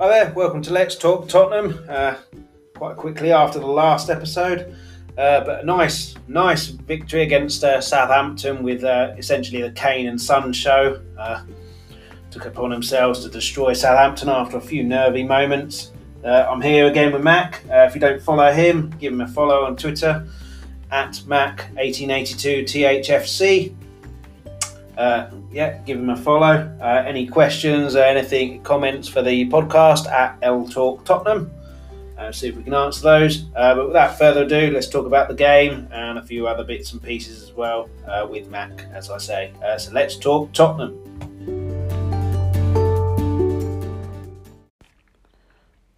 Hi there, welcome to Let's Talk Tottenham. Uh, quite quickly after the last episode, uh, but a nice, nice victory against uh, Southampton with uh, essentially the Kane and Son show. Uh, took upon themselves to destroy Southampton after a few nervy moments. Uh, I'm here again with Mac. if you don't follow him, give him a follow on Twitter at Mac1882THFC. Yeah, give him a follow. Uh, any questions or anything, comments for the podcast at L Talk Tottenham. Uh, see if we can answer those. Uh, but without further ado, let's talk about the game and a few other bits and pieces as well uh, with Mac, as I say. Uh, so let's talk Tottenham.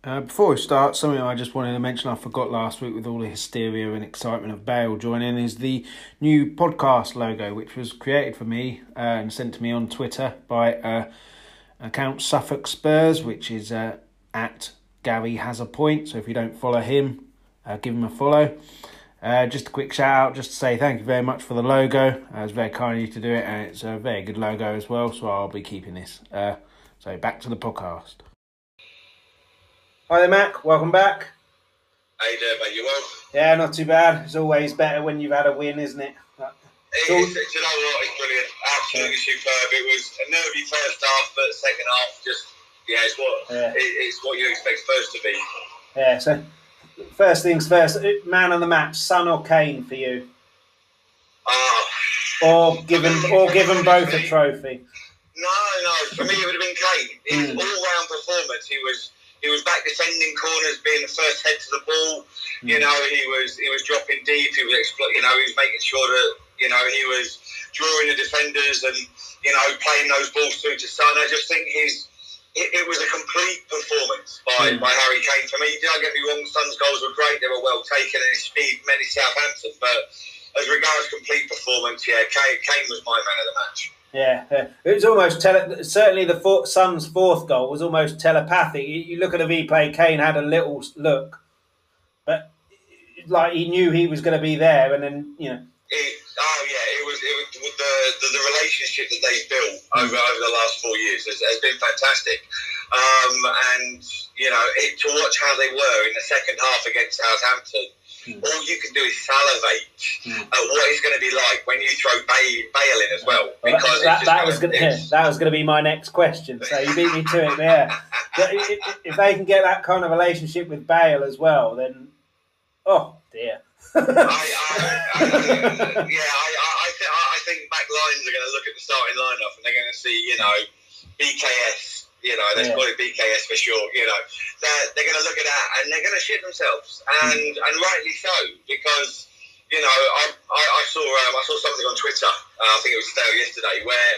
Uh, before we start, something I just wanted to mention I forgot last week with all the hysteria and excitement of Bale joining is the new podcast logo, which was created for me uh, and sent to me on Twitter by uh, account Suffolk Spurs, which is uh, at Gary Has a Point. So if you don't follow him, uh, give him a follow. Uh, just a quick shout out, just to say thank you very much for the logo. Uh, it's very kind of you to do it, and it's a very good logo as well. So I'll be keeping this. so back to the podcast. Hi there, Mac. Welcome back. How you doing, mate? You well? Yeah, not too bad. It's always better when you've had a win, isn't it? It so, is, you know what? It's brilliant. Absolutely yeah. superb. It was a nervy first half, but second half, just yeah, it's what yeah. It, it's what you expect first to be. Yeah. So first things first, uh, man on the match, Son or Kane for you? Ah. or given or given both a trophy. No, no. For me, it would have been Kane. His mm. all-round performance. He was he was back defending corners, being the first head to the ball. Mm. You know, he was he was dropping deep. He was explo- you know he was making sure that you know he was drawing the defenders and you know playing those balls through to Son. I just think he's it, it, was a complete performance by, mm. by Harry Kane. For me, don't get me wrong, Son's goals were great. They were well taken and his speed many Southampton. But as regards complete performance, yeah, Kane, Kane was my man of the match. Yeah, it was almost tele- certainly the four, Son's fourth goal was almost telepathic. You, you look at the replay, Kane had a little look, but like he knew he was going to be there, and then you know. It, oh yeah, it was it was the, the, the relationship that they've built over over the last four years has, has been fantastic, um, and you know it, to watch how they were in the second half against Southampton Mm. All you can do is salivate mm. at what it's going to be like when you throw Bale, Bale in as well. well because that, that was going to, that was going to be my next question. So you beat me to it there. if, if they can get that kind of relationship with Bale as well, then oh dear. I, I, I, yeah, I, I, th- I think back lines are going to look at the starting lineup and they're going to see, you know, BKS you know, let's yeah. call it BKS for short. You know, they're, they're going to look at that and they're going to shit themselves, and mm. and rightly so because you know I, I, I saw um, I saw something on Twitter. Uh, I think it was today or yesterday where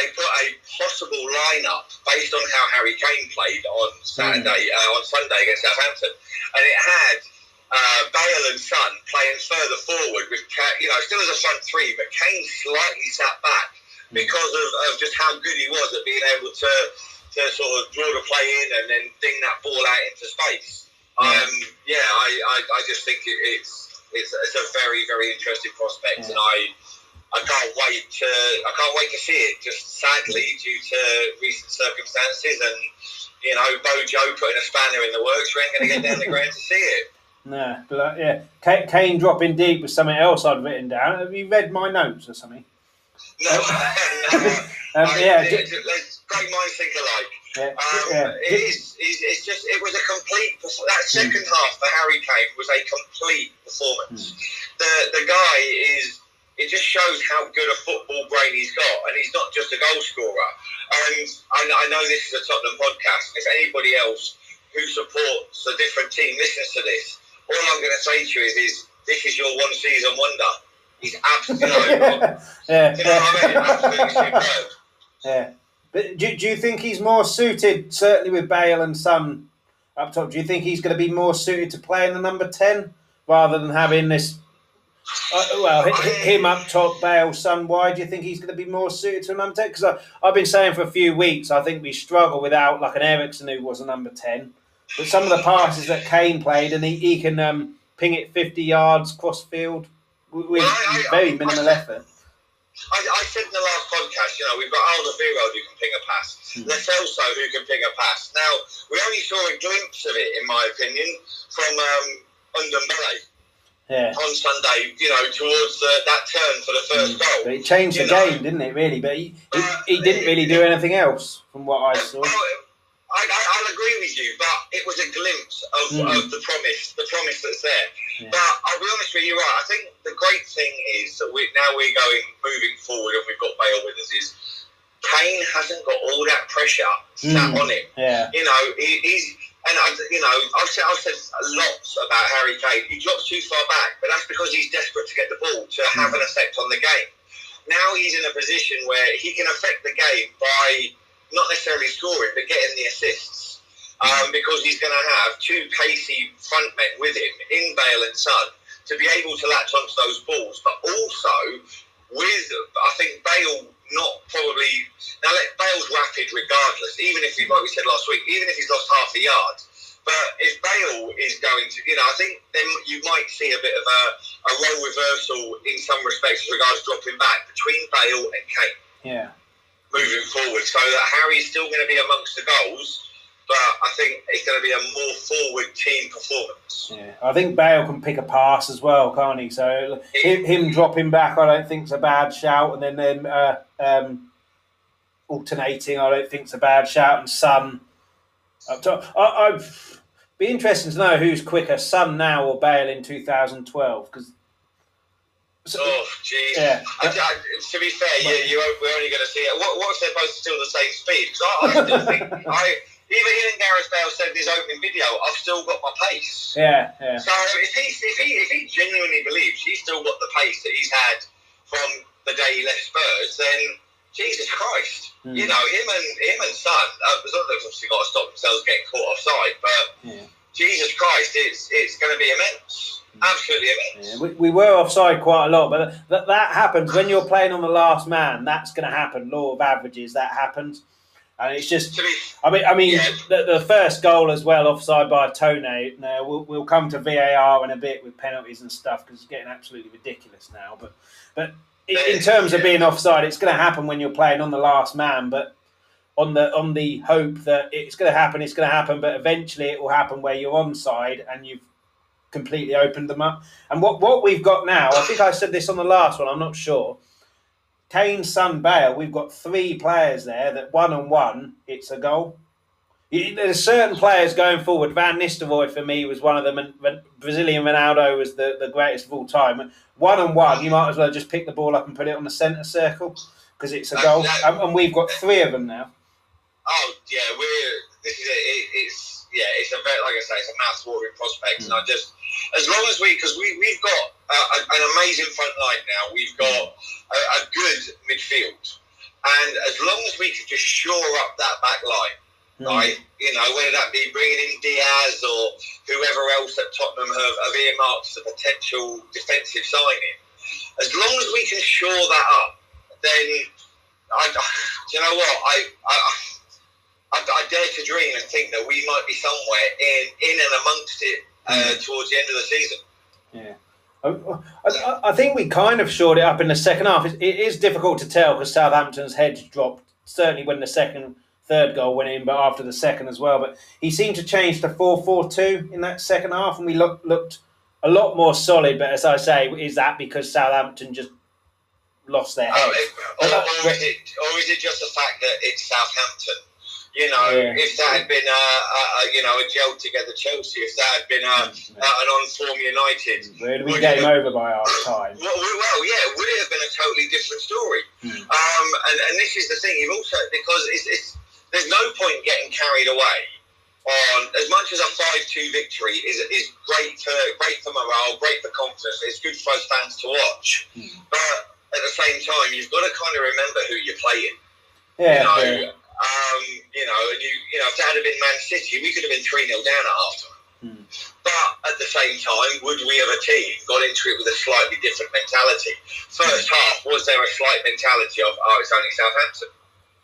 they put a possible lineup based on how Harry Kane played on Saturday mm. uh, on Sunday against Southampton, and it had. Uh, Bale and Son playing further forward with, you know, still as a front three, but Kane slightly sat back mm. because of, of just how good he was at being able to to sort of draw the play in and then ding that ball out into space. Um, yeah, I, I, I, just think it, it's, it's it's a very very interesting prospect, yeah. and I I can't wait to I can't wait to see it. Just sadly, due to recent circumstances and you know Bojo putting a spanner in the works, we ain't going to get down the ground to see it. No, but uh, yeah, Kane dropping deep was something else I'd written down. Have you read my notes or something? No, no. um, yeah, let's great minds think alike. Yeah. Um, yeah. It is, it's just, it was a complete, that second mm. half for Harry Kane was a complete performance. Mm. The, the guy is, it just shows how good a football brain he's got, and he's not just a goal scorer. And I, I know this is a Tottenham podcast, if anybody else who supports a different team listens to this, all I'm going to say to you is, is this is your one season wonder. He's absolutely, yeah. you know what I mean? Absolutely superb. Yeah. But do, do you think he's more suited, certainly with Bale and Son up top? Do you think he's going to be more suited to play in the number 10 rather than having this? Uh, well, him up top, Bale, Son. Why do you think he's going to be more suited to a number 10? Because I've been saying for a few weeks, I think we struggle without like an Eriksen who was a number 10. But some of the passes that Kane played, and he, he can um, ping it 50 yards cross field with, with very minimal effort. I, I said in the last podcast, you know, we've got Alderweireld who can ping a pass, mm. Lo Celso who can ping a pass. Now, we only saw a glimpse of it, in my opinion, from um, Ndombele. Yeah. On Sunday, you know, towards the, that turn for the first mm. goal. But it changed the know. game, didn't it, really? But he, uh, he didn't really do anything else, from what I saw. I, will agree with you, but it was a glimpse of, mm. of the promise, the promise that's there. Yeah. But I'll be honest with you, right? I think the great thing is that we now we're going moving forward, and we've got Bale with us. Is Kane hasn't got all that pressure sat mm. on him. Yeah. You know, he, he's and I, you know, I've said, I've said lots about Harry Kane. He drops too far back, but that's because he's desperate to get the ball to mm. have an effect on the game. Now he's in a position where he can affect the game by not necessarily scoring, but getting the assists. Um, because he's going to have two pacey front men with him in Bale and Son to be able to latch onto those balls, but also with I think Bale not probably now let Bale's rapid regardless, even if he like we said last week, even if he's lost half a yard. But if Bale is going to, you know, I think then you might see a bit of a, a role reversal in some respects as regards dropping back between Bale and Kane. Yeah moving forward. So that Harry's still going to be amongst the goals, but I think it's going to be a more forward team performance. Yeah, I think Bale can pick a pass as well, can't he? So him, him dropping back, I don't think it's a bad shout, and then them uh, um, alternating, I don't think it's a bad shout. And Son up top. I, I'd be interesting to know who's quicker, Son now or Bale in 2012, because so, oh, jeez. Yeah. I, I, to be fair, you, you, we're only going to see it. What, what if they're both still the same speed? Because I, I still think, I, even, even Gareth Bale said in his opening video, I've still got my pace. Yeah, yeah. So if he, if he, if he genuinely believes he's still got the pace that he's had from the day he left Spurs, then Jesus Christ, mm. you know him and him and Son. Uh, they've obviously got to stop themselves getting caught offside, but yeah. Jesus Christ, it's it's going to be immense. Absolutely. Yeah, we, we were offside quite a lot, but that, that happens when you're playing on the last man. That's going to happen. Law of averages, that happens. And it's just, I mean, I mean, yeah. the, the, first goal as well, offside by Tone. Now we'll, we'll come to VAR in a bit with penalties and stuff because it's getting absolutely ridiculous now. But, but in, in terms of being offside, it's going to happen when you're playing on the last man. But on the on the hope that it's going to happen, it's going to happen. But eventually, it will happen where you're onside and you've completely opened them up. And what, what we've got now, I think I said this on the last one, I'm not sure. Kane, Son, Bale, we've got three players there that one on one, it's a goal. There's certain players going forward. Van Nistelrooy for me was one of them, and Brazilian Ronaldo was the, the greatest of all time. One on one, you might as well just pick the ball up and put it on the centre circle because it's a goal. And, and, we've got three of them now. Oh yeah, we're this is it, it's yeah, it's a very like I say, it's a mouth-watering prospect, mm. and I just as long as we, because we, we've got a, an amazing front line now, we've got a, a, good midfield. And as long as we can just shore up that back line, mm. right, you know, whether that be bringing in Diaz or whoever else that Tottenham have, have earmarked as a potential defensive signing, as long as we can shore that up, then, I, you know what, I, I I, I, dare to dream and think that we might be somewhere in in and amongst it uh, towards the end of the season. Yeah. I, I, think we kind of shored it up in the second half. It, it is difficult to tell because Southampton's heads dropped certainly when the second, third goal went in, but after the second as well. But he seemed to change to 4 4 2 in that second half, and we look, looked a lot more solid. But as I say, is that because Southampton just lost their heads? Oh, or, or, is it, or is it just the fact that it's Southampton? You know, yeah. if that had been a, a, a, you know a gel together Chelsea, if that had been a, a an on form United, we'd be game over by our time? Well, well, yeah, it would it have been a totally different story? Hmm. Um, and, and this is the thing, you've also because it's, it's there's no point getting carried away on as much as a five two victory is is great for great for morale, great for confidence. It's good for us fans to watch, hmm. but at the same time, you've got to kind of remember who you're playing. Yeah. You know, yeah. You know, and you, you know, if that had been Man City, we could have been 3 0 down at half time. Mm. But at the same time, would we have a team got into it with a slightly different mentality? First half, was there a slight mentality of, oh, it's only Southampton?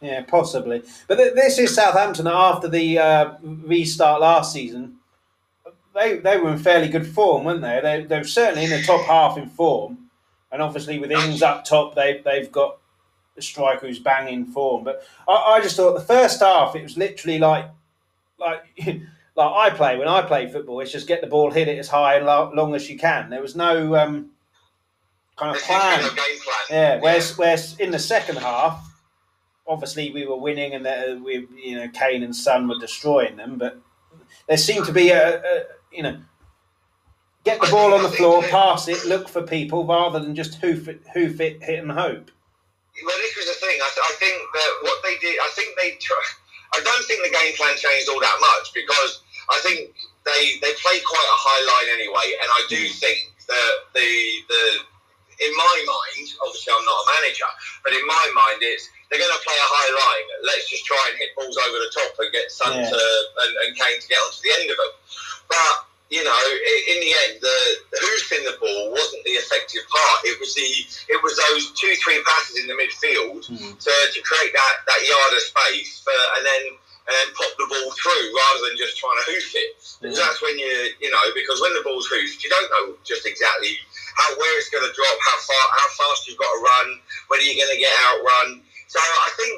Yeah, possibly. But th- this is Southampton after the uh, restart last season. They, they were in fairly good form, weren't they? they? They were certainly in the top half in form. and obviously with Ings up top, they they've got a striker who's banging form. But I, I just thought the first half it was literally like like. like I play when I play football, it's just get the ball, hit it as high and long as you can. There was no um, kind of plan. No plan. Yeah, whereas, yeah. whereas in the second half, obviously we were winning and the, we, you know, Kane and Son were destroying them, but there seemed to be a, a you know, get the ball on the floor, pass it, look for people rather than just hoof it, hoof it, hit and hope. Well, this was the thing. I, th- I think that what they did, I think they. Try, I don't think the game plan changed all that much because I think they they played quite a high line anyway, and I do mm. think that the the in my mind, obviously I'm not a manager, but in my mind it's they're going to play a high line. Let's just try and hit balls over the top and get Son yeah. to, and, and Kane to get onto the end of them. But you know, in the end, the, hoofing the ball wasn't the effective part. It was the it was those two three passes in the midfield mm. to, to create that, that yard of space for, and then and then pop the ball through rather than just trying to hoof it. Because that's when you, you know, because when the ball's hoofed, you don't know just exactly how where it's going to drop, how far, how fast you've got to run, whether you're going to get outrun. So I think,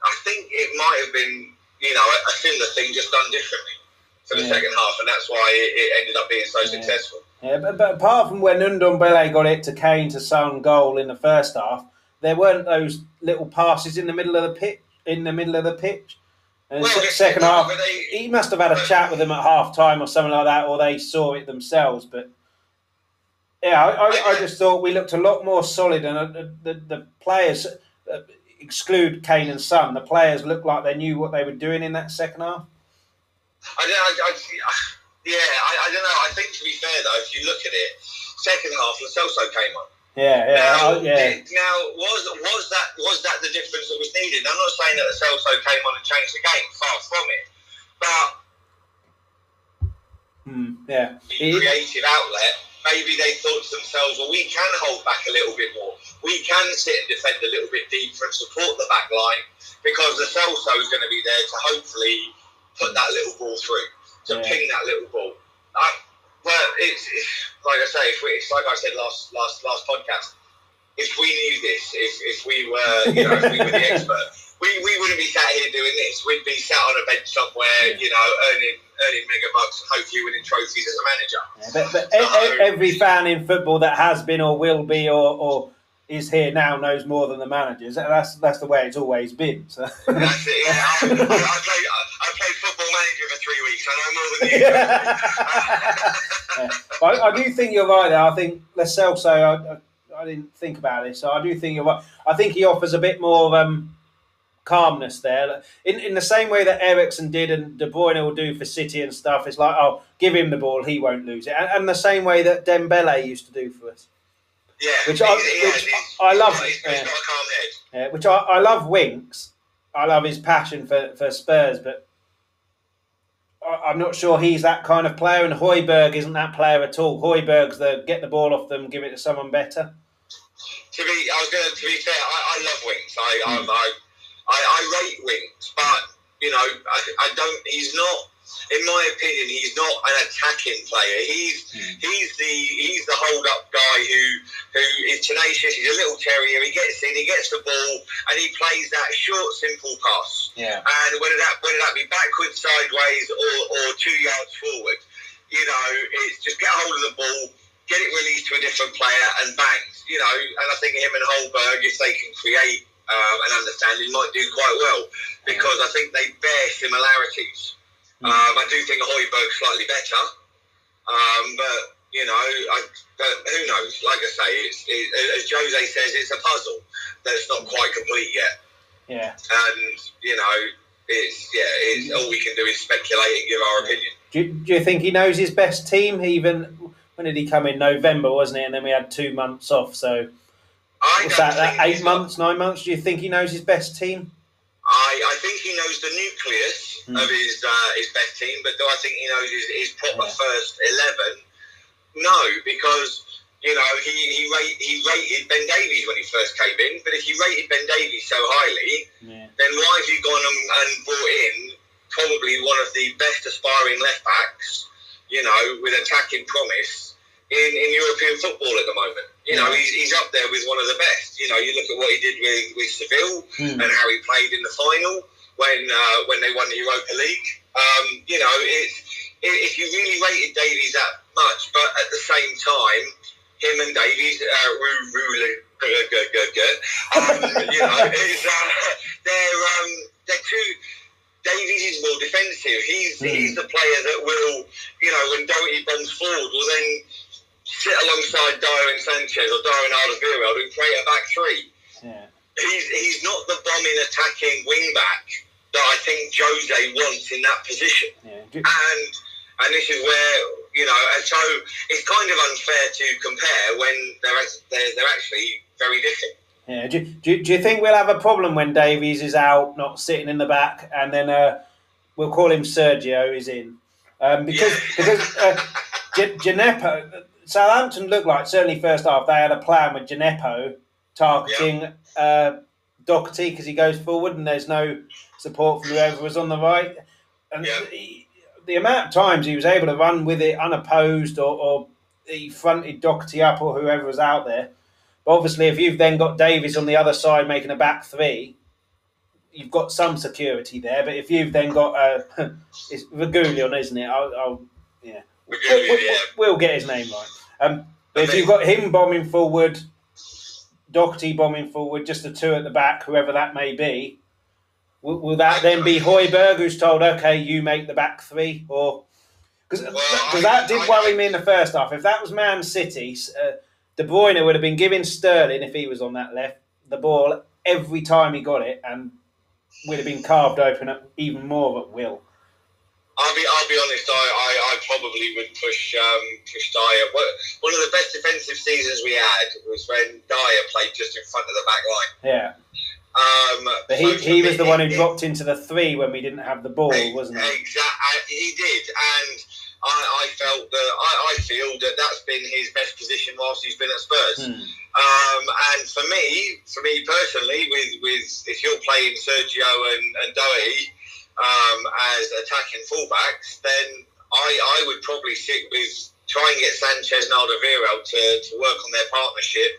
I think it might have been, you know, a, a similar thing just done differently for the yeah. second half, and that's why it, it ended up being so yeah. successful. Yeah, but, but apart from when Ndombele got it to Kane to Son goal in the first half, there weren't those little passes in the middle of the pitch. In the middle of the pitch, and well, second half, they, he must have had a chat with them at half time or something like that, or they saw it themselves. But yeah, I, I, I just thought we looked a lot more solid, and uh, the, the, the players uh, exclude Kane and Son. The players looked like they knew what they were doing in that second half. I, I, I yeah, I, I don't know. I think to be fair though, if you look at it, second half, Lo Celso came on. Yeah, yeah, now, oh, yeah. Now, was was that was that the difference that was needed? I'm not saying that the Celso came on and changed the game. Far from it. But hmm, yeah, creative outlet. Maybe they thought to themselves, well, we can hold back a little bit more. We can sit and defend a little bit deeper and support the back line because the Celso is going to be there to hopefully put that little ball through, to yeah. ping that little ball. I, well, it's, it's like I say, if we, it's like I said last last last podcast. If we knew this, if, if we were, you know, if we were the expert, we, we wouldn't be sat here doing this. We'd be sat on a bench somewhere, you know, earning earning mega bucks and hopefully winning trophies as a manager. Yeah, but, but so, every fan in football that has been or will be or, or is here now knows more than the managers. That's that's the way it's always been. So. That's it. Yeah. I, I, I, play, I, played football manager for three weeks. I know more than you. yeah. I, I, do think you're right there. I think Lo Celso. I, I, didn't think about it, so I do think you're right. I think he offers a bit more um, calmness there. In in the same way that Eriksen did and De Bruyne will do for City and stuff. It's like, oh, give him the ball, he won't lose it. And, and the same way that Dembele used to do for us. Yeah, which I, which I love. Yeah. yeah, which I, I love. Winks, I love his passion for, for Spurs, but I, am not sure he's that kind of player. And Højbjerg isn't that player at all. Højbjerg's the get the ball off them, give it to someone better. To be, I was going to, to be fair, I, I love Winks. I, mm. I, I, I, rate Winks, but you know, I, I don't. He's not in my opinion, he's not an attacking player. He's mm. he's the he's the hold up guy who who is tenacious. He's a little terrier. He gets in, he gets the ball, and he plays that short, simple pass. Yeah. And whether that whether that be backwards, sideways, or, or two yards forward, you know, it's just get hold of the ball, get it released to a different player, and bang. You know, and I think him and Højbjerg, if they can create um, an understanding, might do quite well because I think they bear similarities. Um, I do think Højbjerg's slightly better, um, but you know, I, but who knows? Like I say, it's it, as Jose says, it's a puzzle that's not quite complete yet. Yeah, and you know, it's yeah, it's all we can do is speculate and give our opinion. Do you, do you think he knows his best team? Even when did he come in? November, wasn't it? And then we had two months off. So was that, that eight months, nine months? Do you think he knows his best team? I, I think he knows the nucleus mm. of his uh, his best team, but do I think he knows his, his proper yeah. first eleven? No, because you know he he, rate, he rated Ben Davies when he first came in, but if you rated Ben Davies so highly, yeah. then why have you gone and, and brought in probably one of the best aspiring left backs, you know, with attacking promise in, in European football at the moment? You know, he's, he's up there with one of the best. You know, you look at what he did with, with Seville Hmm. and how he played in the final when uh, when they won the Europa League. Um, you know, it's, if you really rated Davies that much, but at the same time, him and Davies, uh, ruling, good, good, good, good. Um, you know, uh, they're um, they're two. Davies is more defensive. He's Hmm. he's the player that will, you know, when Doherty bombs forward, will then sit alongside Dier and Sanchez or Dier and Alderweireld and create a back three. Yeah. He's he's not the bombing attacking wing back that I think Jose wants in that position. Yeah. And and this is where you know, and so it's kind of unfair to compare when they're they're, they're actually very different. yeah. Do, do, do you think we'll have a problem when Davies is out, not sitting in the back, and then uh, we'll call him Sergio is in? Um, because because uh, G- Djenepo, Southampton looked like certainly first half they had a plan with Djenepo targeting uh, Doherty because he goes forward and there's no support from whoever was on the right. And Yeah. he, the amount of times he was able to run with it unopposed or, or he fronted Doherty up or whoever was out there. But obviously, if you've then got Davies on the other side making a back three, you've got some security there. But if you've then got uh, it's Reguilón, isn't it? I'll, I'll yeah, we'll- yeah. we'll get his name right. Um, but if you've got him bombing forward, Doherty bombing forward, just the two at the back, whoever that may be, will, will that then be Højbjerg who's told, okay, you make the back three? Or because Well, that did worry me in the first half. If that was Man City, uh, De Bruyne would have been giving Sterling, if he was on that left, the ball every time he got it and would have been carved open at even more at will. I'll be I'll be honest. I, I, I probably would push um, push Dier. One- One of the best defensive seasons we had was when Dier played just in front of the back line. Yeah. Um, But he, he was the one who dropped into the three when we didn't have the ball, wasn't he? Exactly, he did, and I, I felt that I, I feel that that's been his best position whilst he's been at Spurs. Hmm. Um, and for me, for me personally, with, with if you're playing Sergio and, and Doherty um, as attacking fullbacks, then I, I would probably sit with try and get Sanchez and Alderweireld to, to work on their partnership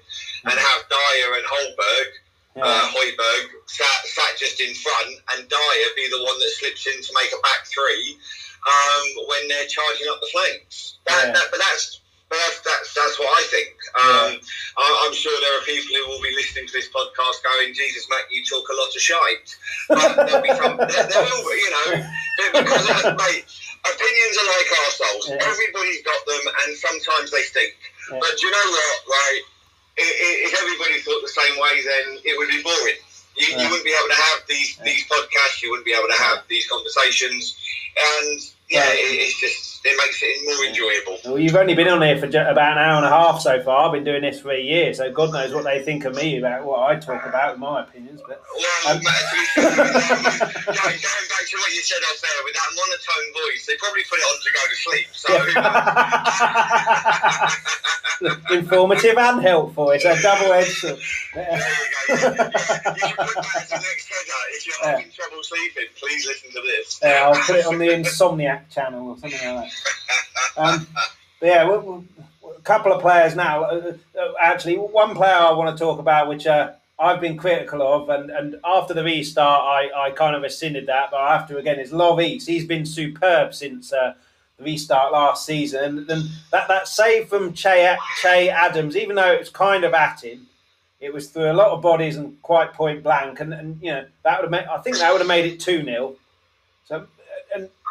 and have Dier and Højbjerg, Yeah. uh, Højbjerg, sat, sat just in front and Dier be the one that slips in to make a back three um, when they're charging up the flanks. That, Yeah. that, but that's but that's, that's that's what I think. Um, I, I'm sure there are people who will be listening to this podcast going, "Jesus, Matt, you talk a lot of shite." But there'll be some, there, there will, be, you know, because mate, opinions are like arseholes. Yeah. Everybody's got them, and sometimes they stink. Yeah. But do you know what? Right? If everybody thought the same way, then it would be boring. You, Yeah. you wouldn't be able to have these these podcasts. You wouldn't be able to have these conversations, and yeah, Yeah. it, it's just it makes it more enjoyable. Well, you've only been on here for about an hour and a half so far. I've been doing this for a year, so God knows what they think of me about what I talk about, in my opinions. But Well, Um, Matt, to be fair, going, going back to what you said off there, with that monotone voice, they probably put it on to go to sleep. So, informative and helpful. It's a double-edged sword. there you go. You should put that as the next header. If you're having trouble sleeping, please listen to this. Yeah, I'll put it on the Insomniac channel or something like that. Um, yeah, we we a couple of players now. Uh, uh, actually, one player I want to talk about, which uh, I've been critical of, and, and after the restart, I, I kind of rescinded that, but I have to again. Is Lloris. He's been superb since uh, the restart last season, and then that, that save from che, che Adams, even though it was kind of at him. It was through a lot of bodies and quite point blank, and, and you know that would have made. I think that would have made it two 0 So,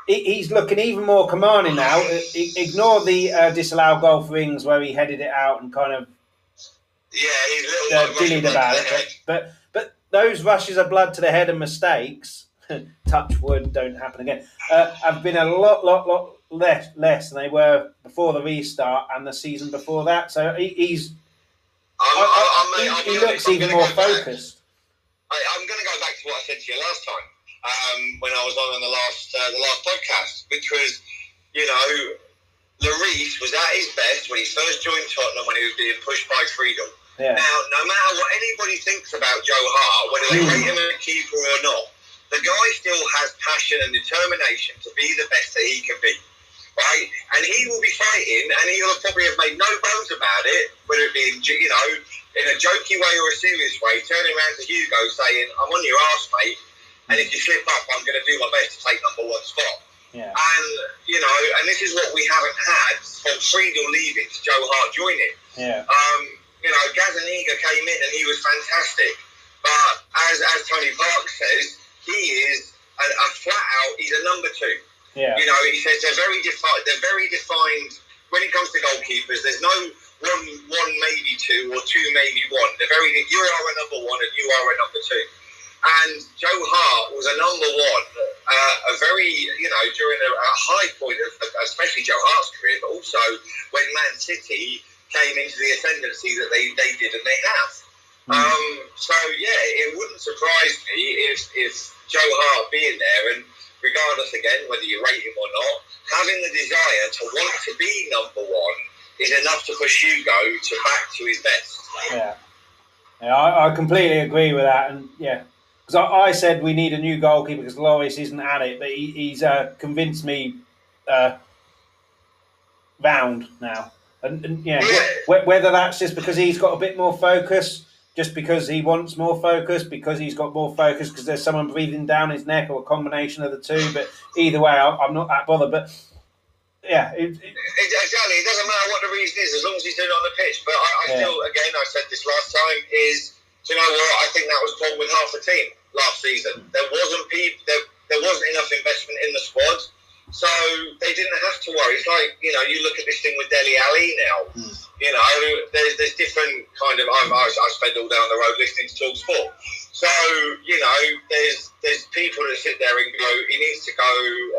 he's looking even more commanding now. I- Ignore the uh, disallowed goal for Ings where he headed it out and kind of Yeah, he's a little uh, dillied about it. to the head. But, but but those rushes of blood to the head and mistakes, touch wood, don't happen again. Uh, have been a lot, lot, lot less less than they were before the restart and the season before that. So he, he's I'm, I- I- I'm, I'm, he, be he looks even more focused. I, I'm going to go back to what I said to you last time um, when I was on on the last uh, the last podcast, which was, you know, Lloris was at his best when he first joined Tottenham when he was being pushed by Friedel. Yeah, Now, no matter what anybody thinks about Joe Hart, whether they rate him a keeper or not, the guy still has passion and determination to be the best that he can be. right? And he will be fighting, and he'll probably have made no bones about it, whether it be in, you know, in a jokey way or a serious way, turning around to Hugo saying, I'm on your ass, mate, and if you slip up, I'm going to do my best to take number one spot. Yeah. And, you know, and this is what we haven't had from Friedel leaving to Joe Hart joining. Yeah. Um, you know, Gazzaniga came in and he was fantastic. But as, as Tony Park says, he is a, a flat out, he's a number two. Yeah. You know, he says they're very defined. They're very defined when it comes to goalkeepers. There's no one, one maybe two, or two maybe one. They're very. You are a number one, and you are a number two. And Joe Hart was a number one, uh, a very, you know, during a, a high point of, of, especially Joe Hart's career, but also when Man City came into the ascendancy that they, they did and they have. Mm. Um, so yeah, it wouldn't surprise me if if Joe Hart being there and regardless again whether you rate him or not, having the desire to want to be number one is enough to push Hugo to back to his best. Yeah. Yeah, I, I completely agree with that, and yeah, because I, I said we need a new goalkeeper because Lloris isn't at it, but he, he's uh, convinced me uh, round now, and, and yeah, wh- whether that's just because he's got a bit more focus, just because he wants more focus, because he's got more focus, because there's someone breathing down his neck, or a combination of the two. But either way, I, I'm not that bothered. But yeah, it, it, It- Exactly. It doesn't matter what the reason is, as long as he's doing it on the pitch. But I, I Yeah. still, again, I said this last time, is do you know what? I think that was the problem with half the team last season. There wasn't people. There, there wasn't enough investment in the squad, so they didn't have to worry. It's like you know, you look at this thing with Dele Alli now. Hmm. You know, there's there's different kind of. I'm, I, I spend all day on the road listening to Talk Sport. So you know, there's there's people that sit there and go, he needs to go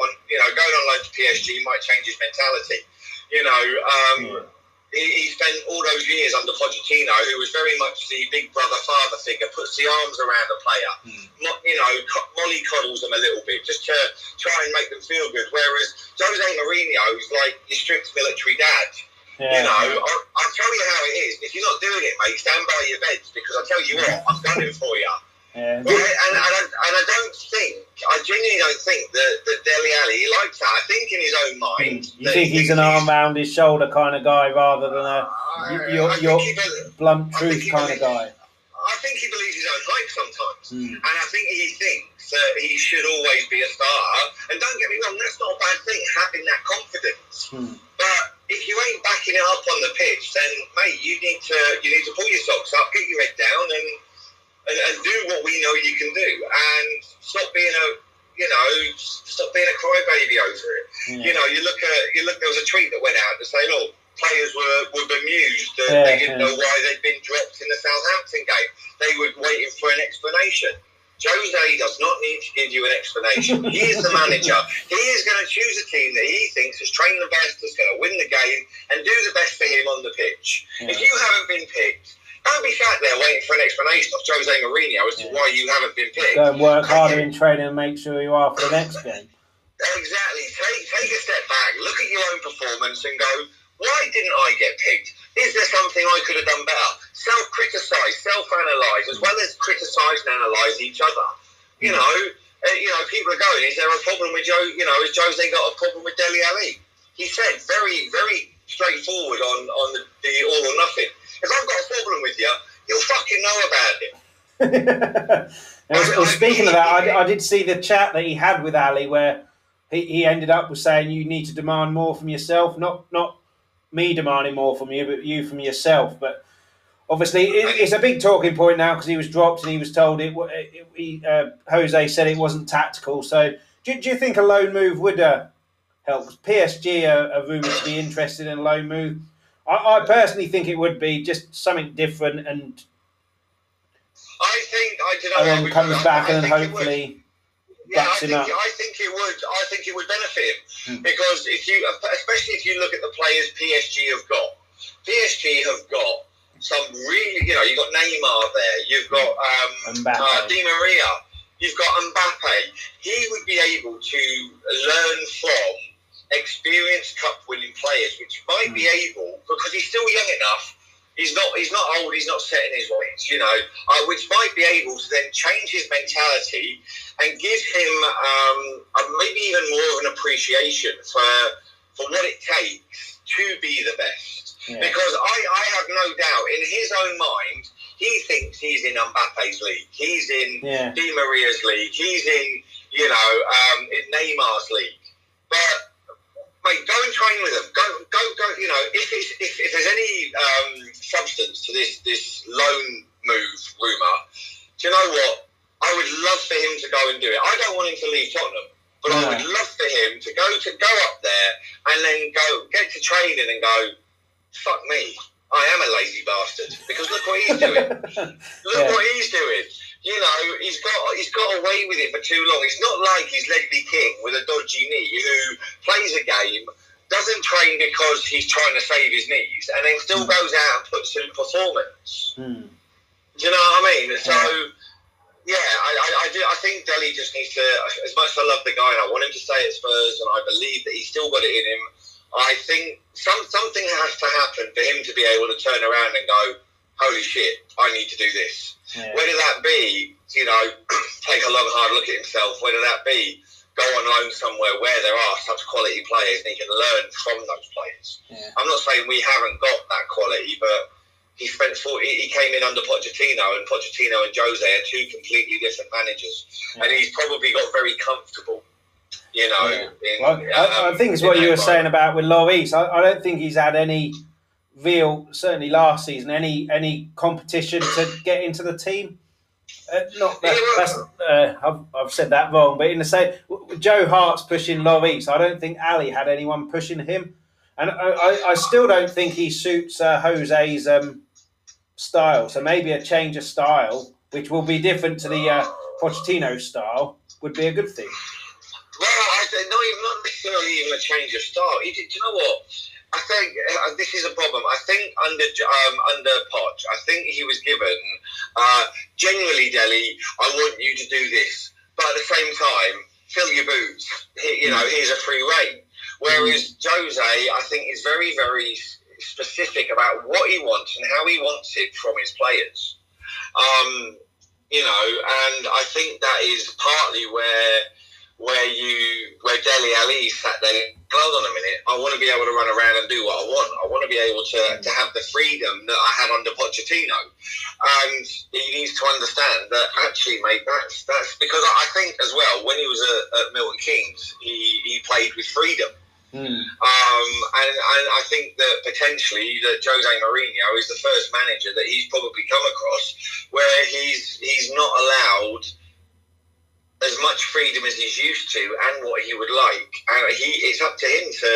on. You know, going on loan to PSG might change his mentality. You know, um, Yeah. He, he spent all those years under Pochettino, who was very much the big brother father figure, puts the arms around the player. Hmm. Mo- You know, co- molly coddles them a little bit just to try and make them feel good. Whereas Jose Mourinho is like your strict military dad. You know, I'll, I'll tell you how it is. If you're not doing it, mate, stand by your beds because I tell you what, I'm gunning for you. Yeah. Right? And, and, I, and I don't think, I genuinely don't think that, that Dele Alli, he likes that. I think in his own mind. Hmm. You that think he's an arm round his shoulder kind of guy rather than a you- you're- I think you're- he does- blunt truth kind of guy? I think he believes his own hype sometimes. Hmm. And I think he thinks that he should always be a star. And don't get me wrong, that's not a bad thing, having that confidence. Hmm. But if you ain't backing it up on the pitch, then mate, you need to you need to pull your socks up, get your head down, and and, and do what we know you can do, and stop being a you know stop being a crybaby over it. Yeah. You know, you look at you look. There was a tweet that went out to say, look, players were were bemused that Yeah, they didn't yeah. know why they'd been dropped in the Southampton game. They were waiting for an explanation. Jose does not need to give you an explanation. he is the manager. He is going to choose a team that he thinks has trained the best, that's going to win the game, and do the best for him on the pitch. If you haven't been picked, don't be sat there waiting for an explanation of Jose Mourinho as to Yeah. why you haven't been picked. Go and work harder in training and make sure you are for the next game. Exactly. Take take a step back, look at your own performance, and go, why didn't I get picked? Is there something I could have done better? Self criticize, self analyze, as well as criticize and analyze each other. You know, uh, you know, people are going, is there a problem with Joe? You know, has Jose got a problem with Dele Alli? He said very, very straightforward on on the, the all or nothing. If I've got a problem with you, you'll fucking know about it. And well, well, speaking of that, I, I did see the chat that he had with Alli where he, he ended up with saying you need to demand more from yourself, not not me demanding more from you, but you from yourself. But obviously, it, it's a big talking point now because he was dropped and he was told it. it he, uh, Jose said it wasn't tactical. So, do, do you think a loan move would uh, help? PSG are, are rumoured to be interested in a loan move. I, I personally think it would be just something different and I think I don't know. and then comes back I and it would. hopefully Yeah, I think. I think it would. I think it would benefit him Hmm. because if you, especially if you look at the players PSG have got, PSG have got some really, you know, you've got Neymar there, you've got um, uh, Di Maria, you've got Mbappe. He would be able to learn from experienced cup-winning players, which might be Hmm. able because he's still young enough. He's not. He's not old. He's not set in his ways. You know, uh, which might be able to then change his mentality and give him um, a, maybe even more of an appreciation for for what it takes to be the best. Yeah. Because I, I have no doubt in his own mind, he thinks he's in Mbappe's league. He's in yeah. Di Maria's league. He's in, you know, um, in Neymar's league. But mate, go and train with them. Go, go, go. You know, if it's, if, if there's any um, substance to this this loan move rumor, do you know what? I would love for him to go and do it. I don't want him to leave Tottenham, but I would love for him to go to go up there and then go get to training and go, fuck me, I am a lazy bastard because look what he's doing. look yeah. what he's doing you know, he's got he's got away with it for too long. It's not like he's Ledley King with a dodgy knee who plays a game, doesn't train because he's trying to save his knees, and then still mm. goes out and puts in performance. Mm. Do you know what I mean? So. Yeah, I, I, I, do. I think Dele just needs to. As much as I love the guy and I want him to stay at Spurs, and I believe that he's still got it in him. I think some something has to happen for him to be able to turn around and go, "Holy shit, I need to do this." Yeah. Whether that be, you know, take a long, hard look at himself, whether that be go on loan somewhere where there are such quality players and he can learn from those players. Yeah. I'm not saying we haven't got that quality, but he spent 40, he came in under Pochettino, and Pochettino and Jose are two completely different managers, yeah. and he's probably got very comfortable. You know, yeah. in, well, I, I, um, think it's what you were saying about with Lloris. I, I don't think he's had any real certainly last season any any competition to get into the team. Uh, not that, that's uh, I've, I've said that wrong, but in the same Joe Hart's pushing Lloris. I don't think Alli had anyone pushing him, and I, I, I still don't think he suits uh, Jose's um, style. So maybe a change of style, which will be different to the uh, Pochettino style, would be a good thing. Well, I, even not necessarily even a change of style. do you know what? I think uh, this is a problem. I think under um, under Poch, I think he was given uh, genuinely, Dele. I want you to do this, but at the same time, fill your boots. you know, here's a free rein. Whereas Jose, I think, is very very specific about what he wants and how he wants it from his players. Um, you know, and I think that is partly where where you where Dele Alli sat there. Hold on a minute. I want to be able to run around and do what I want. I want to be able to, to have the freedom that I had under Pochettino. And he needs to understand that actually, mate, that's that's because I think as well when he was at, at Milton Keynes, he, he played with freedom. Mm. Um, and, and I think that potentially that Jose Mourinho is the first manager that he's probably come across where he's he's not allowed as much freedom as he's used to and what he would like. And he, it's up to him to,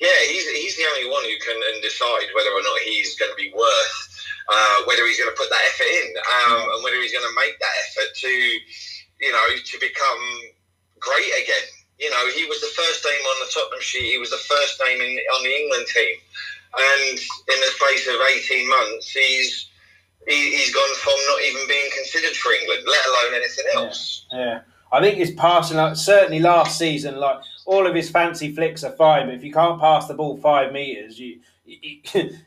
yeah, he's, he's the only one who can decide whether or not he's going to be worth, uh, whether he's going to put that effort in, um, and whether he's going to make that effort to, you know, to become great again. You know, he was the first name on the Tottenham sheet. He was the first name in, on the England team, and in the space of eighteen months, he's he, has gone from not even being considered for England, let alone anything else. Yeah, yeah. I think his passing, like, certainly last season, like all of his fancy flicks are fine, but if you can't pass the ball five meters, you, you, you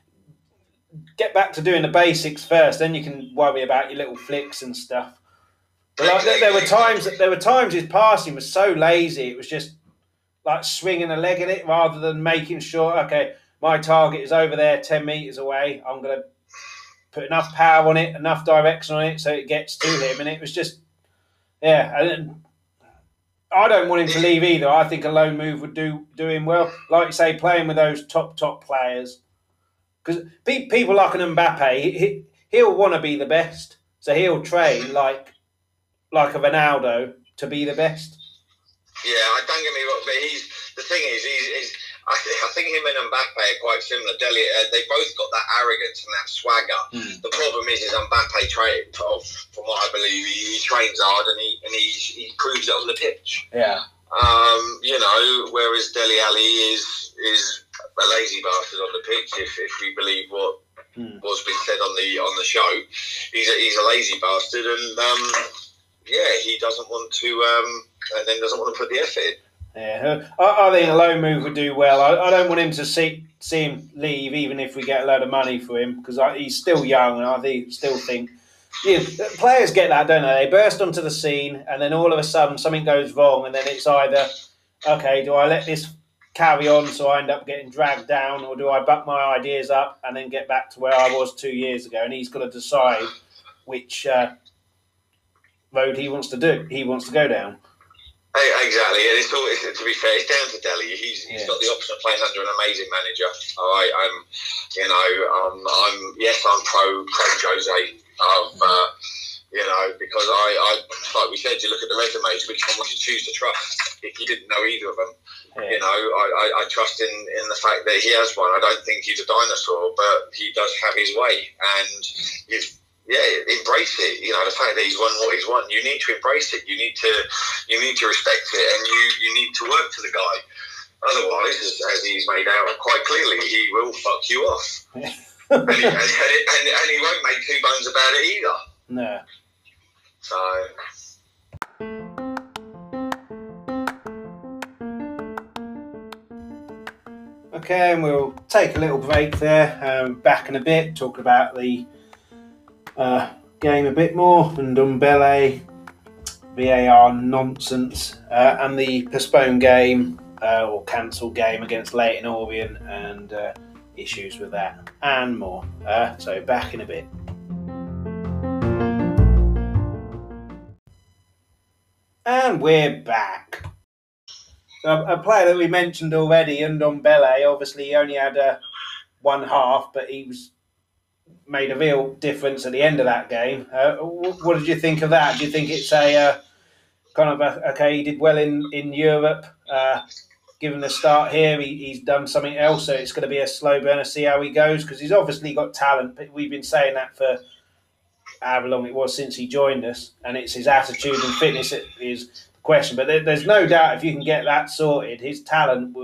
get back to doing the basics first. Then you can worry about your little flicks and stuff. But like, there, there were times that there were times his passing was so lazy. It was just like swinging a leg in it rather than making sure. Okay, my target is over there, ten meters away. I'm gonna put enough power on it, enough direction on it, so it gets to him. And it was just, yeah. And I don't want him to leave either. I think a loan move would do do him well. Like you say, playing with those top top players, because people like an Mbappe, he, he'll want to be the best, so he'll train like like a Ronaldo to be the best. Yeah, I don't get me wrong, but he's the thing is he's, he's I, I think him and Mbappe are quite similar. Dele, uh, they both got that arrogance and that swagger. Mm. The problem is, is Mbappe, tra- from what I believe, he, he, trains hard and he and he, he proves it on the pitch. Yeah. Um, you know, whereas Dele Alli is is a lazy bastard on the pitch. If, if we believe what mm. what's been said on the on the show, he's a, he's a lazy bastard, and um, yeah, he doesn't want to, um, and then doesn't want to put the effort in. Yeah, I, I, think move would do well. I, I, don't want him to see see him leave, even if we get a load of money for him, because he's still young, and I think, still think yeah, players get that, don't they? They burst onto the scene, and then all of a sudden something goes wrong, and then it's either okay, do I let this carry on so I end up getting dragged down, or do I buck my ideas up and then get back to where I was two years ago? And he's got to decide which uh, road he wants to do. He wants to go down. Exactly, and it's all. To be fair, it's down to Dele. He's, he's yeah. got the option of playing under an amazing manager. Right, I'm, you know, um, I'm yes, I'm pro pro Jose. Of, uh, you know, because I, I, like we said, you look at the resumes, which one would you choose to trust if you didn't know either of them? Yeah. You know, I, I, I, trust in, in the fact that he has one. I don't think he's a dinosaur, but he does have his way, and he's yeah, embrace it. You know, the fact that he's won what he's won, you need to embrace it. You need to, you need to respect it, and you you need to work for the guy. Otherwise, as, as he's made out quite clearly, he will fuck you off, and, he, and, and, and, he won't make two bones about it either. No. So. Okay, and we'll take a little break there. Um, back in a bit, talk about the uh, game a bit more, and Ndombele, VAR nonsense, uh, and the postponed game uh, or cancelled game against Leyton Orient and uh, issues with that, and more. Uh, so back in a bit. And we're back. So a player that we mentioned already, and Ndombele, obviously he only had a one half, but he was made a real difference at the end of that game. Uh, what did you think of that? Do you think it's a uh, kind of a, okay? He did well in in Europe. Uh, given the start here, he, he's done something else, so it's going to be a slow burner. See how he goes because he's obviously got talent. But we've been saying that for however long it was since he joined us, and it's his attitude and fitness that is the question. But there, there's no doubt if you can get that sorted, his talent.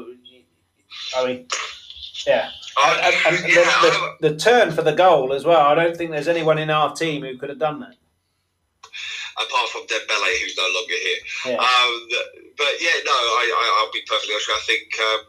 I mean, yeah. And, and yeah, the, the, the, turn for the goal as well. I don't think there's anyone in our team who could have done that. Apart from Dembele, who's no longer here. Yeah. Um, but yeah, no, I, will be perfectly honest. I think um,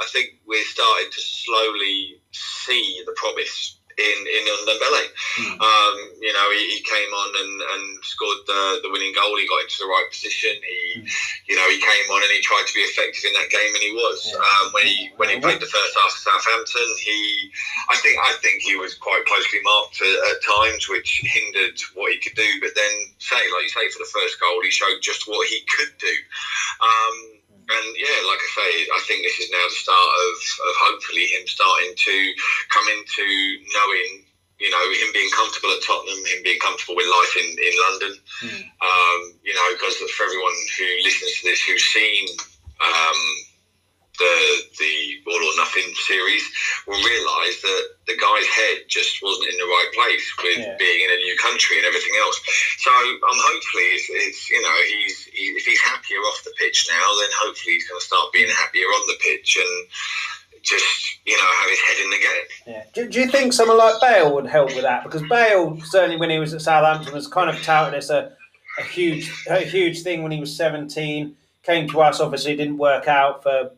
I think we're starting to slowly see the promise in in Ndombele. Mm. Um, you know, he, he, came on and, and scored the, the winning goal. He got into the right position. He, mm. you know, he came on and he tried to be effective in that game, and he was. Yeah. Um, when he when he played the first half of Southampton, he, I think I think he was quite closely marked at, at times, which hindered what he could do. But then, say like you say, for the first goal, he showed just what he could do. Um, and yeah, like I say, I think this is now the start of, of hopefully him starting to come into knowing, you know, him being comfortable at Tottenham, him being comfortable with life in, in London. Mm. Um, you know, because for everyone who listens to this, who's seen um, the the All or Nothing series will realise that the guy's head just wasn't in the right place with yeah. being in a new country and everything else. So um, hopefully, it's, it's you know he's he, if he's happier off the pitch now, then hopefully he's going to start being happier on the pitch and just you know have his head in the game. Yeah. Do, do you think someone like Bale would help with that? Because Bale certainly when he was at Southampton was kind of touted as a, a huge a huge thing when he was seventeen. Came to us, obviously didn't work out for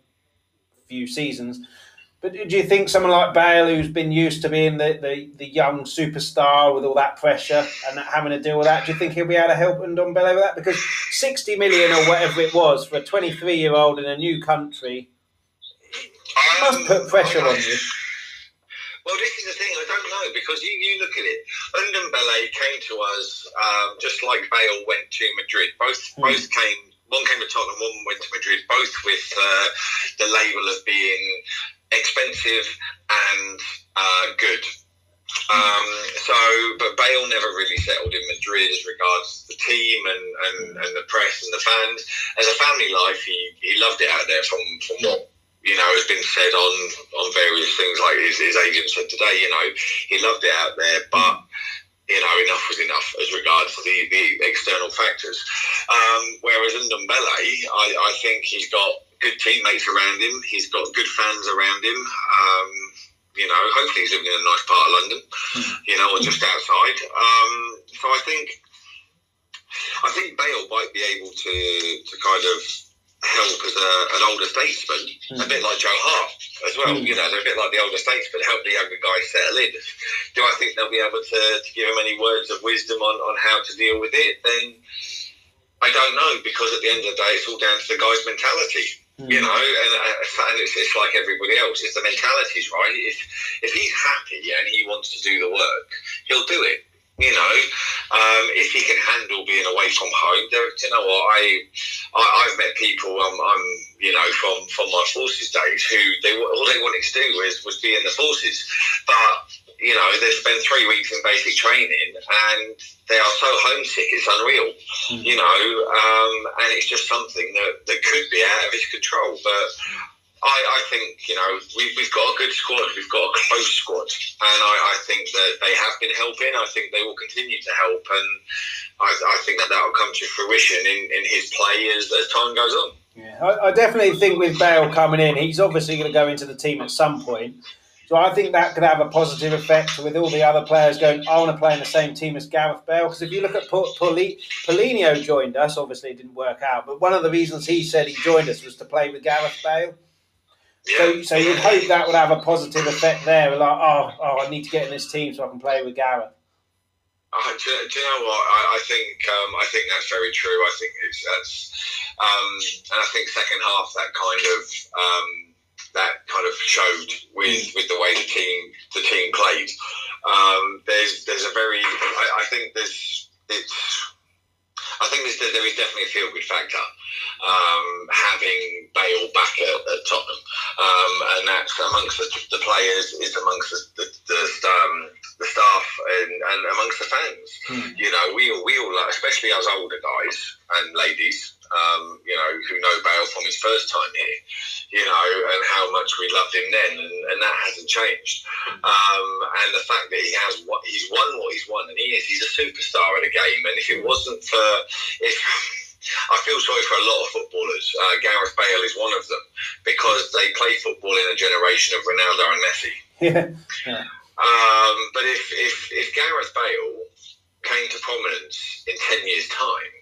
few seasons. But do you think someone like Bale, who's been used to being the, the, the young superstar with all that pressure and having to deal with that, do you think he'll be able to help Ndombele with that? Because 60 million or whatever it was for a 23 year old in a new country must put pressure on you. Well, this is the thing, I don't know, because you, you look at it. Ndombele came to us um, just like Bale went to Madrid. Both, hmm. both came one came to Tottenham, one went to Madrid, both with uh, the label of being expensive and uh, good. Um, so, but Bale never really settled in Madrid as regards the team and, and, and the press and the fans. As a family life, he, he loved it out there from, from what you know, has been said on on various things. Like his, his agent said today, you know, he loved it out there, but you know, enough was enough as regards the, the external factors. Um, whereas Ndombele, I, I think he's got good teammates around him. He's got good fans around him. Um, you know, hopefully he's living in a nice part of London, mm. you know, or just outside. Um, so I think, I think Bale might be able to to kind of help as a, an older statesman, mm. a hmm. bit like Joe Hart as well. Mm. You know, they're a bit like the older statesman, help the younger guys settle in. Do I think they'll be able to, to give him any words of wisdom on, on how to deal with it? Then I don't know because at the end of the day, it's all down to the guy's mentality. Mm. You know, and, uh, and it's, it's like everybody else. It's the mentalities, right? If if he's happy and he wants to do the work, he'll do it. You know, um, if he can handle being away from home, there, you know what? I, I have met people. Um, I'm you know from from my forces days who they all they wanted to do was was be in the forces, but you know, they spend three weeks in basic training and they are so homesick, it's unreal, mm-hmm. you know, um, and it's just something that, that could be out of his control. But I, I think, you know, we, we've got a good squad, we've got a close squad, and I, I think that they have been helping. I think they will continue to help, and I, I think that that will come to fruition in, in his play as, as time goes on. Yeah, I, I definitely think with Bale coming in, he's obviously going to go into the team at some point. So I think that could have a positive effect with all the other players going, I want to play in the same team as Gareth Bale. Because if you look at Paulinho joined us, obviously it didn't work out, but one of the reasons he said he joined us was to play with Gareth Bale. So, so you'd hope that would have a positive effect there. Like, oh, oh, I need to get in this team so I can play with Gareth. Uh, do, do, you know what? I, I think um, I think that's very true. I think it's that's, um, and I think second half that kind of um, that kind of showed with mm. with the way the team the team played. Um, there's there's a very I, I think there's it's I think there's, there is definitely a feel good factor um, having Bale back at, at Tottenham, um, and that's amongst the, the players, is amongst the the, the, um, the staff, and, and, amongst the fans. Hmm. You know, we all, we all, especially us older guys and ladies, um, you know, who know Bale from his first time here, you know, and how much we loved him then, and, and that hasn't changed. Um, and the fact that he has what he's won what he's won, and he is, he's a superstar in the game. And if it wasn't for, if I feel sorry for a lot of footballers, uh, Gareth Bale is one of them because they play football in a generation of Ronaldo and Messi. Yeah. yeah. Um, but if, if if Gareth Bale came to prominence in ten years' time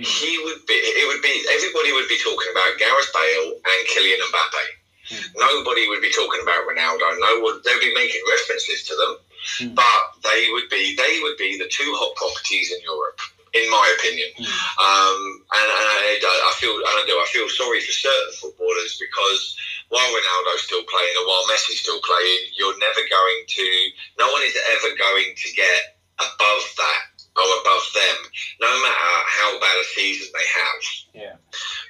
he would be. It would be. Everybody would be talking about Gareth Bale and Kylian Mbappe. Mm. Nobody would be talking about Ronaldo. No one. They'd be making references to them, mm. but they would be. They would be the two hot properties in Europe, in my opinion. Mm. Um, and, and I, I, feel. And I do. I feel sorry for certain footballers because while Ronaldo's still playing and while Messi's still playing, you're never going to. No one is ever going to get above that or above them, no matter how bad a season they have. Yeah.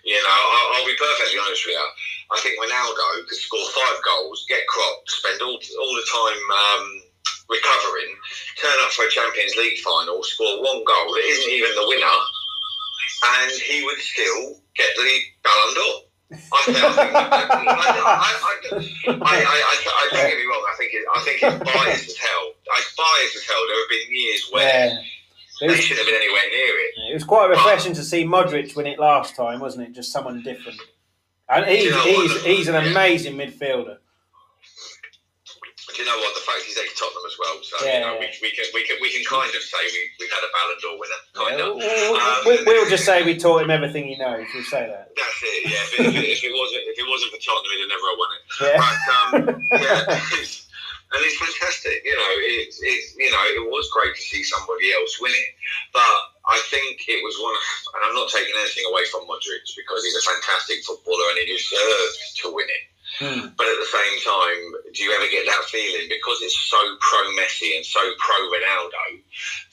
You know, I'll, I'll be perfectly honest with you. I think Ronaldo could score five goals, get cropped, spend all, all the time um, recovering, turn up for a Champions League final, score one goal that isn't even the winner, and he would still get the Ballon d'Or. I, think, I, I, I, don't get me wrong. I think it, I think it's biased as hell. It's biased as hell. There have been years where yeah it was, they shouldn't have been anywhere near it. It was quite refreshing to see Modric win it last time, wasn't it? Just someone different. And he's, you know he's, he's an amazing midfielder. Do you know what? The fact he's ex Tottenham as well, so yeah, you know, we, we, can, we, can, we can kind of say we, we've had a Ballon d'Or winner, kind of. We'll, um, we'll, we'll, just say we taught him everything he knows. We'll say that. That's it. Yeah. If it, if it wasn't if it wasn't for Tottenham, he'd never have won it. Yeah. But um, yeah and it's fantastic. You know, it, it, you know, it was great to see somebody else win it, but I think it was one of, and I'm not taking anything away from Modric because he's a fantastic footballer and he deserved to win it. Hmm. But at the same time, do you ever get that feeling because it's so pro Messi and so pro Ronaldo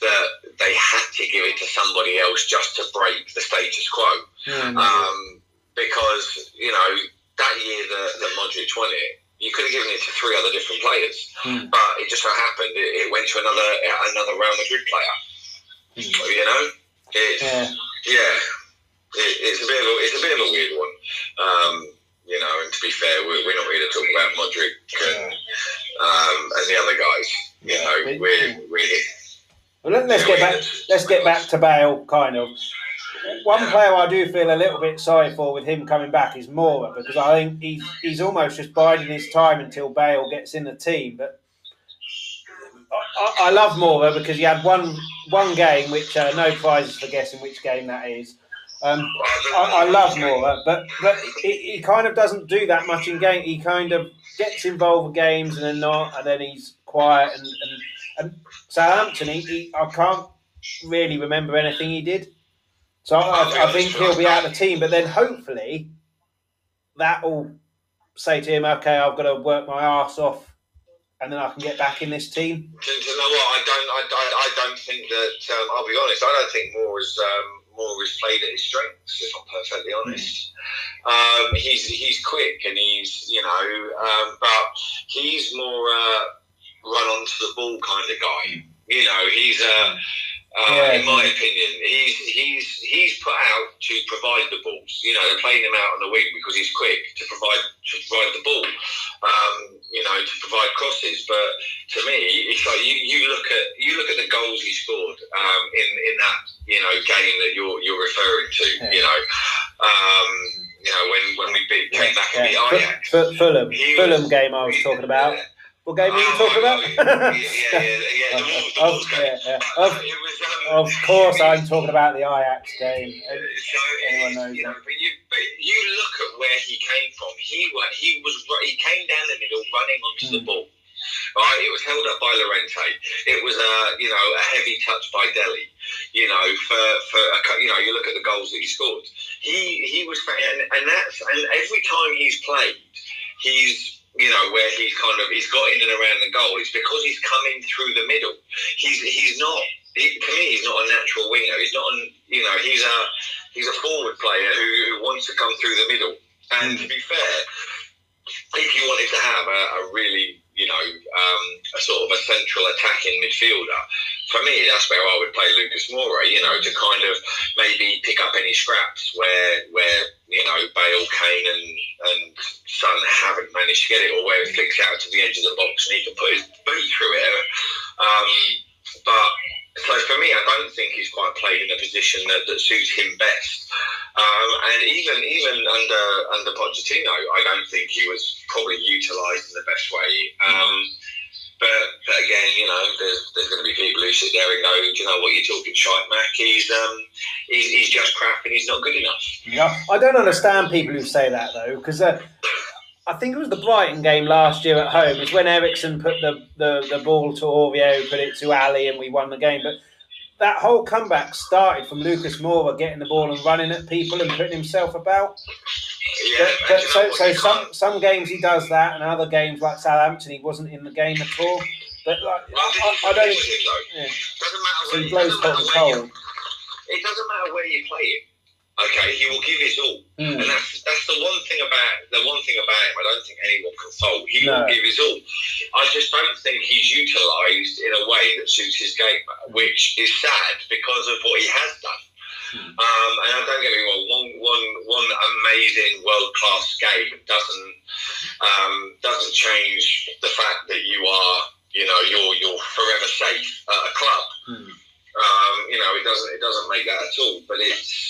that they had to give it to somebody else just to break the status quo? Hmm. Um, because you know that year that, that Modric won it, you could have given it to three other different players, mm. but it just so happened it, it, went to another another Real Madrid player. Mm. You know, it's, yeah, yeah it, it's a bit of a, it's a bit of a weird one. Um, you know, and to be fair, we're, we're not here to talk about Modric and, um, and the other guys. You know, we're, we're well, let's get back. Let's get back to Bale, kind of. One player I do feel a little bit sorry for with him coming back is Moura because I think he's he's almost just biding his time until Bale gets in the team. But I, I love Moura because he had one one game, which uh, no prizes for guessing which game that is. Um, I, I, love Moura, but but he, he, kind of doesn't do that much in game. He kind of gets involved with games and then not, and then he's quiet. And, and, and Southampton, he, he, I can't really remember anything he did. So I, I, think he'll be out of the team, but then hopefully that will say to him, okay, I've got to work my ass off and then I can get back in this team? Do you know what? I don't. I, I, I don't think that. Um, I'll be honest. I don't think Moura is um, Moura is played at his strengths. If I'm perfectly honest, mm. um, he's he's quick and he's you know, um, but he's more uh, run onto the ball kind of guy. You know, he's a uh, yeah. in my opinion. He's he's he's put out to provide the balls. You know, they're playing him out on the wing because he's quick to provide to provide the ball. Um, you know, to provide crosses. But to me, it's like you, you look at you look at the goals he scored um, in in that you know game that you're you're referring to. Yeah. You know. Um, you know, when, when we beat, came back yeah. and beat Ajax. F- Fulham, Fulham game I was talking about. What game are you talking about? yeah, yeah, yeah, the Wolves, the Wolves game. Yeah, yeah. Of, of course, I'm talking about the Ajax game. So, Anyone knows you know, that. But you, but you look at where he came from. He he was he came down the middle, running onto mm. the hmm. ball. Right, it was held up by Llorente. It was a you know a heavy touch by Dele. You know for for a, you know you look at the goals that he scored. He he was and, and that's and every time he's played, he's you know, where he's kind of he's got in and around the goal. It's because he's coming through the middle. He's he's not. He, to me, he's not a natural winger. He's not. An, you know, he's a he's a forward player who, who wants to come through the middle. And mm. to be fair, if you wanted to have a, a really you know, um, a sort of a central attacking midfielder. For me, that's where I would play Lucas Moura, you know, to kind of maybe pick up any scraps where where you know Bale, Kane, and and Son haven't managed to get it, or where it flicks out to the edge of the box and he can put his boot through it. Um, but so for me, I don't think he's quite played in a position that, that suits him best. Um, and even even under under Pochettino, I don't think he was probably utilised in the best way. Um, but, but again, you know, there's, there's going to be people who sit there and go, "Do you know what you're talking shite, Mac? He's um, he's, he's just crap and he's not good enough." Yeah, I don't understand people who say that though, because. Uh, I think it was the Brighton game last year at home. It's when Eriksen put the, the, the ball to Aurier, put it to Alli, and we won the game. But that whole comeback started from Lucas Moura getting the ball and running at people and putting himself about. Yeah, but, but so so some some games he does that, and other games like Southampton, he wasn't in the game at all. But like, well, I, I, don't. yeah. Doesn't matter. So he blows hot and cold. It doesn't matter where you play it. Okay, he will give his all, mm. and that's that's the one thing about the one thing about him. I don't think anyone can fault. He no. will give his all. I just don't think he's utilised in a way that suits his game, which is sad because of what he has done. Mm. Um, and I don't get me wrong, one, one, one amazing world class game doesn't um, doesn't change the fact that you are, you know, you're you're forever safe at a club. Mm. Um, you know, it doesn't it doesn't make that at all. But it's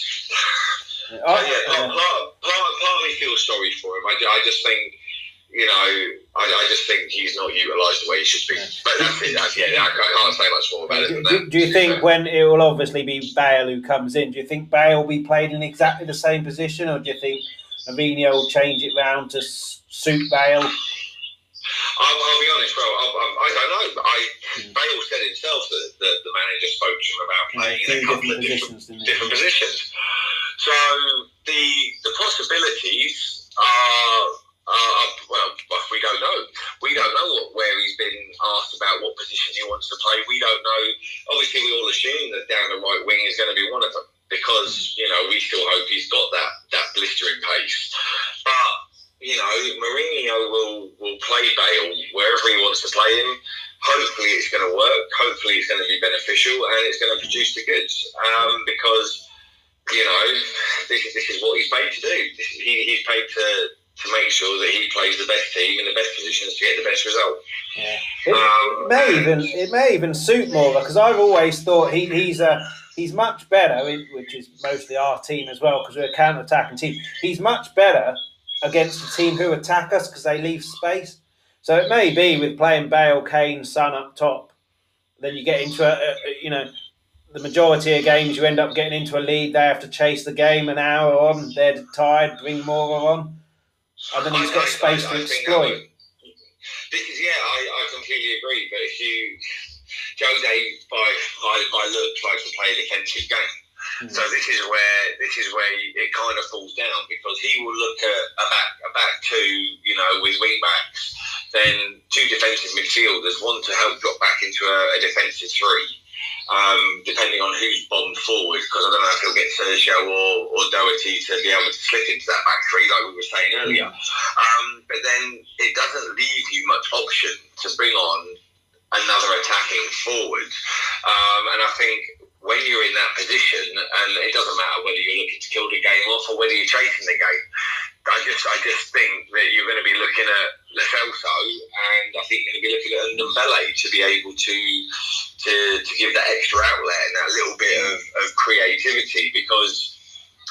Oh, yeah, oh. part, part, part, part of me feels sorry for him. I, I just think, you know, I, I just think he's not utilised the way he should be. Yeah. But that's it. That's, yeah, I can't say much more about do, it. Do, do, you think when it will obviously be Bale who comes in, do you think Bale will be played in exactly the same position, or do you think Mourinho will change it round to suit Bale? I'll, I'll, be honest, bro. I, I, I don't know. I, mm. Bale said himself that, that, the manager spoke to him about playing yeah, in a couple of different, different positions. So the the possibilities are, well, we don't know. We don't know what, where he's been asked about what position he wants to play. We don't know. Obviously, we all assume that down the right wing is going to be one of them because you know we still hope he's got that that blistering pace. But you know, Mourinho will will play Bale wherever he wants to play him. Hopefully, it's going to work. Hopefully, it's going to be beneficial and it's going to produce the goods. Um, because you know, this is this is what he's paid to do. he, he's paid to to make sure that he plays the best team in the best positions to get the best result. Yeah. It, um, it may even it may even suit Moura because I've always thought he, he's a he's much better, which is mostly our team as well because we're a counter attacking team. He's much better against a team who attack us because they leave space. So it may be with playing Bale, Kane, Son up top, then you get into a, a you know the majority of games you end up getting into a lead. They have to chase the game an hour on. They're tired. Bring more on, and then he's got I, space I, I, to exploit. Is yeah, I, I completely agree. But if you Jose by by, by look tries to play a defensive game, Mm. So this is where this is where it kind of falls down because he will look at a back a back two, you know, with wing backs, then two defensive midfielders, one to help drop back into a, a defensive three. Um, depending on who's bombed forward, because I don't know if he'll get Sergio or, or Doherty to be able to slip into that back three, like we were saying earlier. Um, but then it doesn't leave you much option to bring on another attacking forward. Um, and I think when you're in that position, and it doesn't matter whether you're looking to kill the game off or whether you're chasing the game. I just, I just think that you're going to be looking at Lo Celso, and I think you're going to be looking at Ndombele to be able to, to, to give that extra outlet and that little bit of, of creativity because,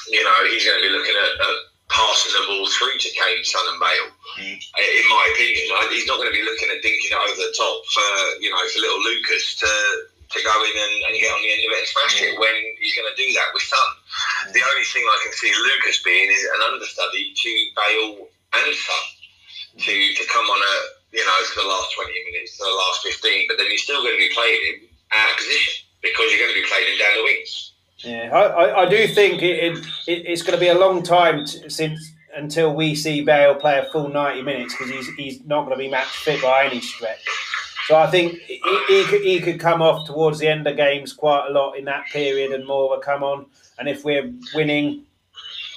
you know, he's going to be looking at, at passing the ball through to Kane, Son, and Bale. Mm. In my opinion, he's not going to be looking at dinking it over the top for you know for little Lucas to to go in and, and get on the end of it and smash it when he's going to do that with Son. The only thing I can see Lucas being is an understudy to Bale and Son to to come on a you know for the last twenty minutes, for the last fifteen, but then you're still going to be playing him out of position because you're going to be playing him down the wings. Yeah, I, I, do think it, it, it's going to be a long time t- since until we see Bale play a full 90 minutes because he's, he's not going to be match fit by any stretch. So I think he, he, could, he could come off towards the end of games quite a lot in that period and more will come on. And if we're winning,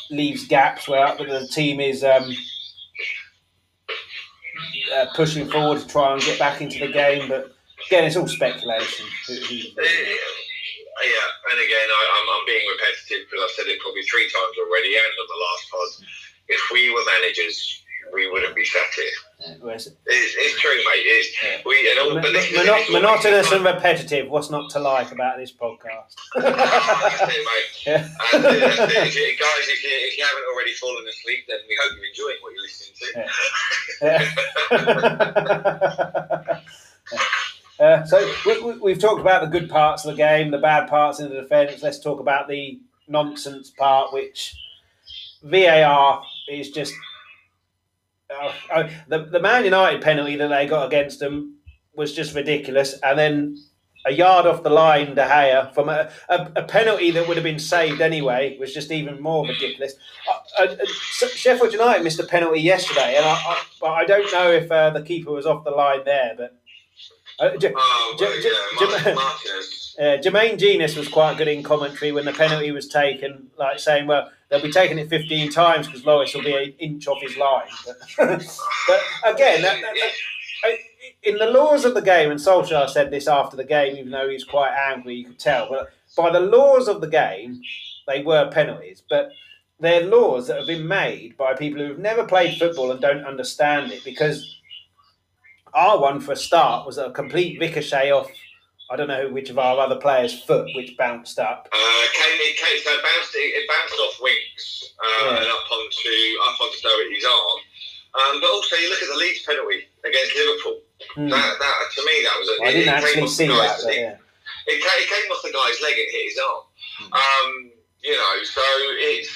leaves gaps where the team is um, uh, pushing forward to try and get back into the game. But again, it's all speculation. Yeah, and again, I, am I'm, I'm being repetitive because I've said it probably three times already and on the last pod. If we were managers, we wouldn't be sat here. Yeah, it's, it's, true, mate. It's, yeah. we, and all, but this, monot- monotonous and repetitive. What's not to like about this podcast? that's it. Yeah. And, uh, if you, guys, if you, if you haven't already fallen asleep, then we hope you're enjoying what you're listening to. Uh, so we, have talked about the good parts of the game, the bad parts in the defence. Let's talk about the nonsense part, which VAR is just uh, uh, the the Man United penalty that they got against them was just ridiculous, and then a yard off the line, De Gea from a, a, a penalty that would have been saved anyway was just even more ridiculous. Uh, uh, Sheffield United missed a penalty yesterday, and I, I, I don't know if uh, the keeper was off the line there, but uh, J- oh, J- J- uh, Jermaine Jenas was quite good in commentary when the penalty was taken, like saying, "Well, they'll be taking it 15 times because Lloris will be an inch off his line." But, but again, that, that, that, in the laws of the game, and Solskjaer said this after the game, even though he was quite angry, you could tell. But by the laws of the game, they were penalties, but they're laws that have been made by people who've never played football and don't understand it because our one for a start was a complete ricochet off. I don't know which of our other players' foot which bounced up. Uh, came, it came, so it bounced, it, it bounced off Winks uh, yeah. and up onto up onto Doherty's arm. Um, but also, you look at the Leeds penalty against Liverpool. Mm. That, that to me, that was. A, well, I didn't actually see that. But, yeah. it, came, it came off the guy's leg and hit his arm. Mm. Um, you know, so it's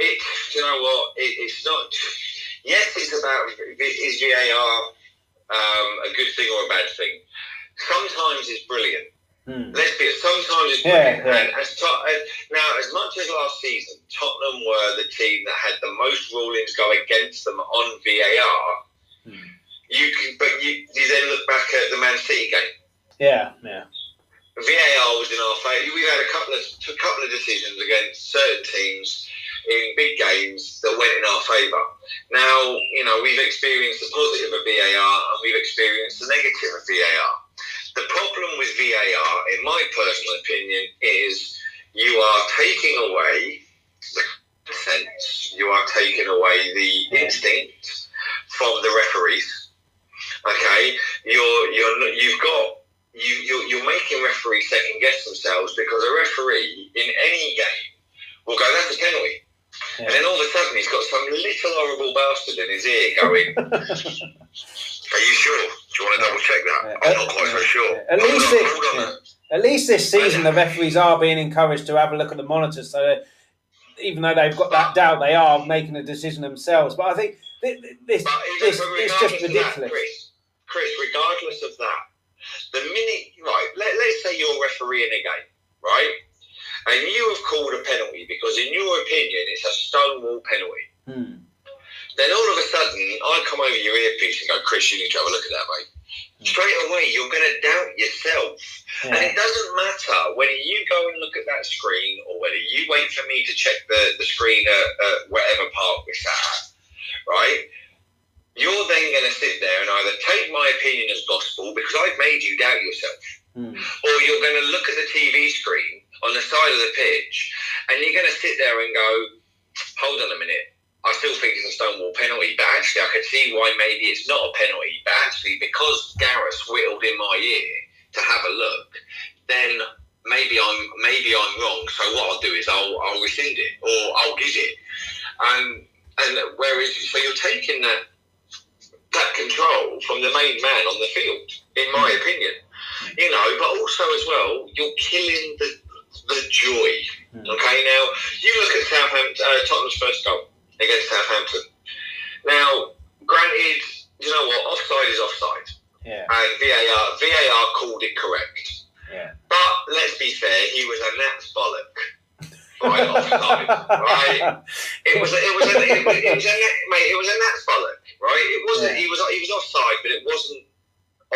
it. You know what? It, it's not. Yes, it's about is VAR um, a good thing or a bad thing. Sometimes it's brilliant. Hmm. Let's be sometimes it's brilliant. Yeah, yeah. And as to, as, now, as much as last season, Tottenham were the team that had the most rulings go against them on VAR. Hmm. You can, but you, you then look back at the Man City game. Yeah, yeah. VAR was in our favour. We had a couple of a couple of decisions against certain teams in big games that went in our favour. Now, you know, we've experienced the positive of VAR and we've experienced the negative of VAR. The problem with VAR, in my personal opinion, is you are taking away the sense, you are taking away the instinct from the referees. Okay, you're you're you've got you you're, you're making referees second guess themselves because a referee in any game will go that's a penalty yeah. And then all of a sudden, he's got some little horrible bastard in his ear going, Are you sure? Do you want to double check that? I'm not quite so sure. At least, this, at least this season, the referees are being encouraged to have a look at the monitors. So even though they've got that doubt, they are making a decision themselves. But I think this, this, this it's just ridiculous. That, Chris, Chris, regardless of that, the minute, right, let, let's say you're refereeing a game, right? and you have called a penalty because, in your opinion, it's a stonewall penalty. Hmm. Then all of a sudden, I come over your earpiece and go, Chris, you need to have a look at that, mate. Straight away, you're going to doubt yourself. Yeah. And it doesn't matter whether you go and look at that screen or whether you wait for me to check the, the screen at, at whatever park we're sat at, right? You're then going to sit there and either take my opinion as gospel because I've made you doubt yourself, Hmm. or you're going to look at the TV screen on the side of the pitch and you're going to sit there and go, hold on a minute. I still think it's a stonewall penalty, but actually I can see why maybe it's not a penalty. But actually, because Gareth whittled in my ear to have a look, then maybe I'm maybe I'm wrong. So what I'll do is I'll I'll rescind it or I'll give it. And and whereas so you're taking that that control from the main man on the field, in my opinion. You know, but also as well, you're killing the the joy. Hmm. Okay, now you look at Southampton, uh, Tottenham's first goal against Southampton. Now, granted, you know what, offside is offside, Yeah. and VAR VAR called it correct. Yeah. But let's be fair, he was a Nats bollock. Right offside, right? It was, a, it was, a, it was, it was a, mate, it was a Nats bollock, right? It wasn't. Yeah. He was, he was offside, but it wasn't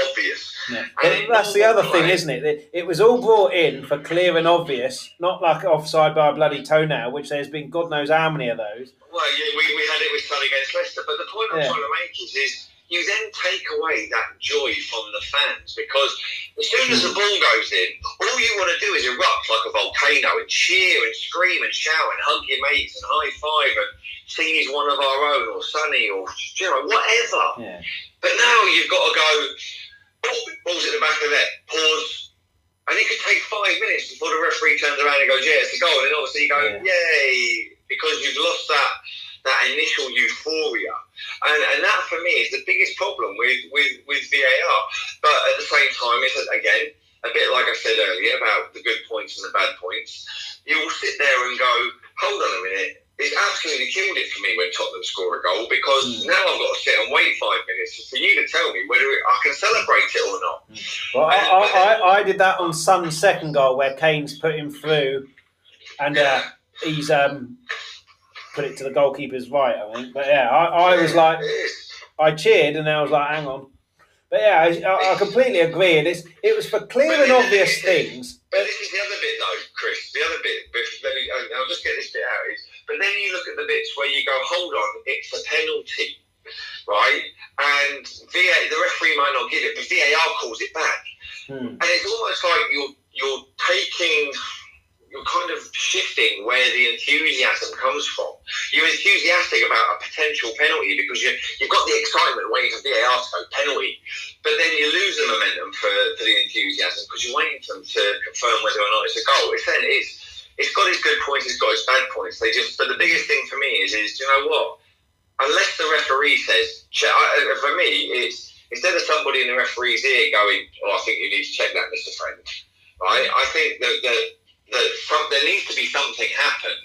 obvious. Yeah. And that's the other thing, isn't it? It- It was all brought in for clear and obvious, not like offside by a bloody toenail, which there's been God knows how many of those. Well, yeah, we, we had it with Son against Leicester, but the point I'm Yeah. trying to make is, is you then take away that joy from the fans because as soon as Hmm. the ball goes in, all you want to do is erupt like a volcano and cheer and scream and shout and hug your mates and high five and sing he's one of our own or Sonny or you know whatever. Yeah. But now you've got to go. Balls at the back of the net. Pause. And it could take five minutes before the referee turns around and goes, "Yeah, it's a goal." And obviously you go, Yeah. "Yay!" Because you've lost that that initial euphoria, and and that for me is the biggest problem with with with VAR. But at the same time, it's again a bit like I said earlier about the good points and the bad points. You will sit there and go, "Hold on a minute." It's absolutely killed it for me when Tottenham score a goal because Mm. now I've got to sit and wait five minutes for you to tell me whether I can celebrate it or not. Well, I, I, I, I did that on Son's second goal where Kane's put him through and uh, he's um, put it to the goalkeeper's right, I think. But yeah, I, I was like, I cheered and then I was like, hang on. But yeah, I, I completely agree. And it's, it was for clear and obvious things. But this is the other bit, though, Chris. The other bit, but let me, uh, I'll just get this bit out. Is, but then you look at the bits where you go, hold on, it's a penalty, right? And VA, the referee might not give it, but VAR calls it back. Hmm. And it's almost like you're you're taking, you're kind of shifting where the enthusiasm comes from. You're enthusiastic about a potential penalty because you you've got the excitement waiting for VAR to go penalty, but then you lose the momentum for, for the enthusiasm because you're waiting for them to confirm whether or not it's a goal. It's then it's it's got its good points, it's got its bad points. They just but the biggest thing for me is is do you know what? Unless the referee says, for me, it's instead of somebody in the referee's ear going, "Oh, I think you need to check that, Mister Friend," right? I think that that, that some, there needs to be something happen,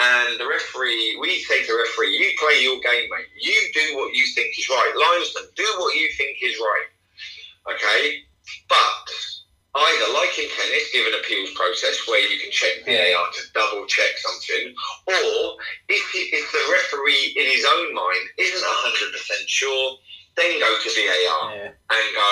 and the referee, we say to the referee, "You play your game, mate. You do what you think is right. Linesman, do what you think is right." Okay, but either like in tennis, give an appeals process where you can check VAR to double check something, or if, he, if the referee in his own mind isn't hundred percent sure, then go to VAR Yeah. and go,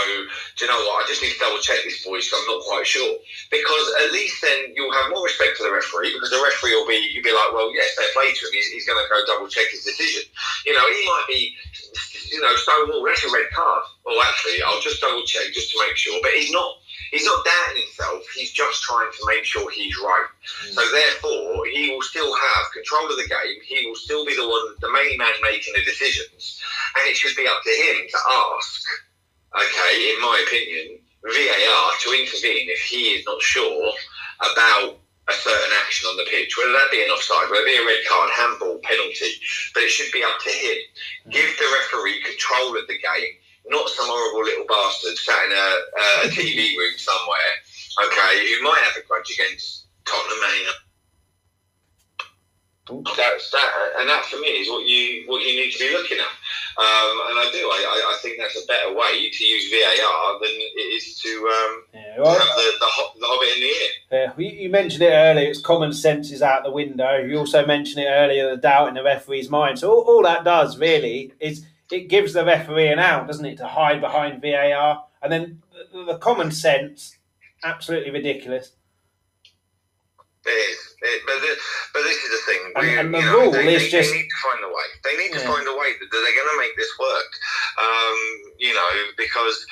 do you know what, I just need to double check this boy because I'm not quite sure. Because at least then you'll have more respect for the referee because the referee will be, you'll be like, well, yes, fair play to him. He's, he's going to go double check his decision. You know, he might be, you know, stonewall, that's a red card. Well, actually, I'll just double check just to make sure. But he's not, he's not doubting himself. He's just trying to make sure he's right. Mm. So therefore, he will still have control of the game. He will still be the one, the main man making the decisions, and it should be up to him to ask. Okay, in my opinion, VAR to intervene if he is not sure about a certain action on the pitch, whether that be an offside, whether it be a red card, handball, penalty, but it should be up to him. Mm. Give the referee control of the game, not some horrible little bastard sat in a, a TV room somewhere, okay, who might have a grudge against Tottenham Man United. That's that, and that for me is what you what you need to be looking at. Um, and I do. I, I, I, think that's a better way to use VAR than it is to, um, yeah, well, have the, the, the, hobbit in the ear. Yeah, you, you, mentioned it earlier. It's common sense is out the window. You also mentioned it earlier, the doubt in the referee's mind. So all, all that does really is it gives the referee an out, doesn't it, to hide behind VAR? And then the, common sense, absolutely ridiculous. It is. It, but, the, but this is the thing. And, and the know, rule they, is they, just. They need to find a way. They need yeah. to find a way that they're going to make this work. Um, you know, because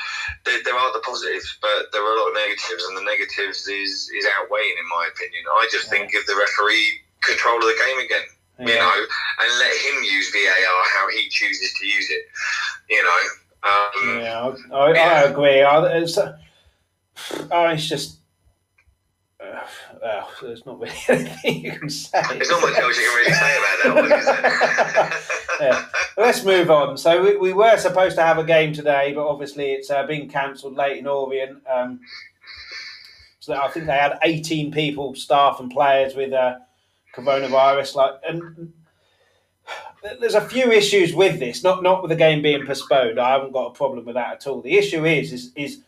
there, there, are the positives, but there are a lot of negatives, and the negatives is, is outweighing, in my opinion. I just yeah. think give the referee control of the game again. You know, and let him use VAR how he chooses to use it. You know. Um, yeah, I, I, I agree. I, it's, uh, oh, it's just well, there's not really anything you can say. There's not much else you can really say about that yeah. Let's move on. So we, we, were supposed to have a game today, but obviously it's uh, been cancelled Leyton Orient. Um, so I think they had 18 people, staff and players with uh, coronavirus. Like, and there's a few issues with this. Not not with the game being postponed. I haven't got a problem with that at all. The issue is is is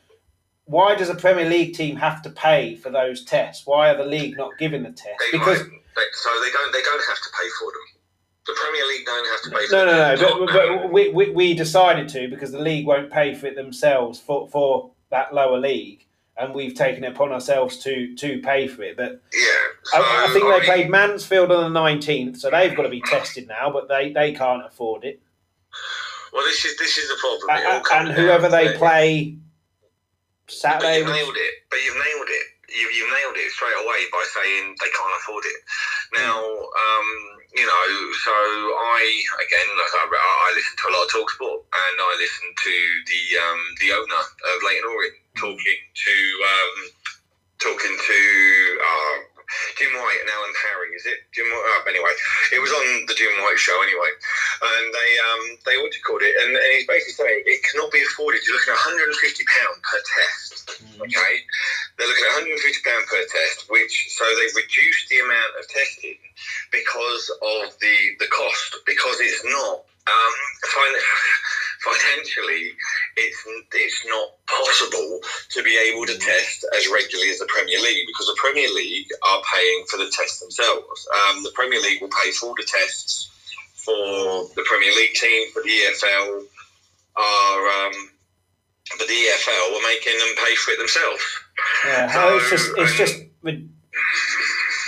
why does a Premier League team have to pay for those tests? Why are the league not giving the test? They because so they don't they don't have to pay for them. The Premier League don't have to pay for no, them. No, no, but, but we, we, we decided to because the league won't pay for it themselves for, for that lower league. And we've taken it upon ourselves to to pay for it. But yeah, I, I, think I they mean, played Mansfield on the nineteenth, so they've got to be tested now. But they, they can't afford it. Well, this is this is the problem. And, and whoever they play Saturday. But you've nailed it. But you've nailed it. You've, you've nailed it straight away by saying they can't afford it. Now, um, you know, so I again, like I, I listen to a lot of talk sport, and I listen to the um, the owner of Leyton Orient talking to um, talking to uh, Jim White and Alan Parry, is it? Jim White, oh, anyway, it was on the Jim White show anyway, and they um they what you called it, and, and he's basically saying it cannot be afforded. You're looking at 150 pound per test. Mm. Okay, they're looking at 150 pound per test, which so they've reduced the amount of testing because of the the cost because it's not um financially, it's it's not possible to be able to test as regularly as the Premier League because the Premier League are paying for the tests themselves. Um, the Premier League will pay for all the tests for the Premier League team, for the EFL, are um, but the EFL were making them pay for it themselves. Yeah, so, it's just it's just.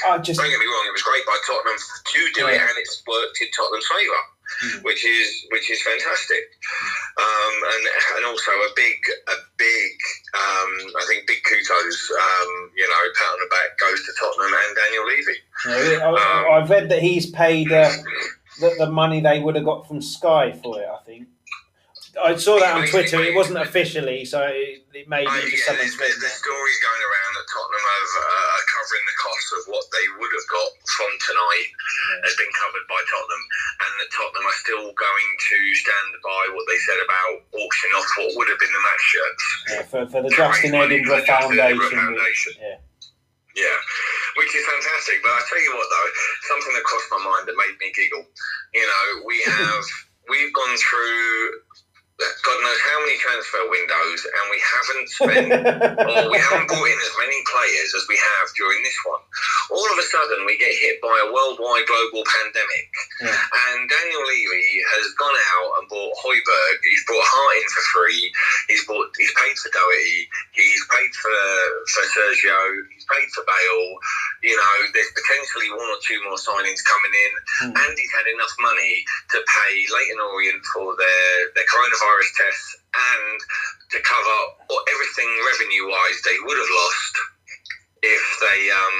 I just don't get me wrong. It was great by Tottenham to do yeah. it, and it's worked in Tottenham's favour mm. which is which is fantastic. Um, and and also a big a big um, I think big kudos um, you know pat on the back goes to Tottenham and Daniel Levy. Yeah, um, I've read that he's paid uh, the, the money they would have got from Sky for it. I think. I saw that on Twitter. It wasn't officially, so it, it may be just yeah, there's, there's stories going around that Tottenham have uh, covering the cost of what they would have got from tonight yeah. has been covered by Tottenham, and that Tottenham are still going to stand by what they said about auctioning off what would have been the match shirts. Yeah, for, for the Justin Edinburgh Foundation. Foundation. Yeah. Yeah, which is fantastic. But I tell you what, though, something that crossed my mind that made me giggle. You know, we have we've gone through God knows how many transfer windows, and we haven't spent or we haven't brought in as many players as we have during this one. All of a sudden, we get hit by a worldwide global pandemic, yeah. and Daniel Levy has gone out and bought Højbjerg. He's brought Hart in for free. He's bought. He's paid for Doherty. He's paid for for Sergio. He's paid for Bale. You know, there's potentially one or two more signings coming in, mm. and he's had enough money to pay Leyton Orient for their their coronavirus virus tests and to cover everything revenue wise they would have lost if they um,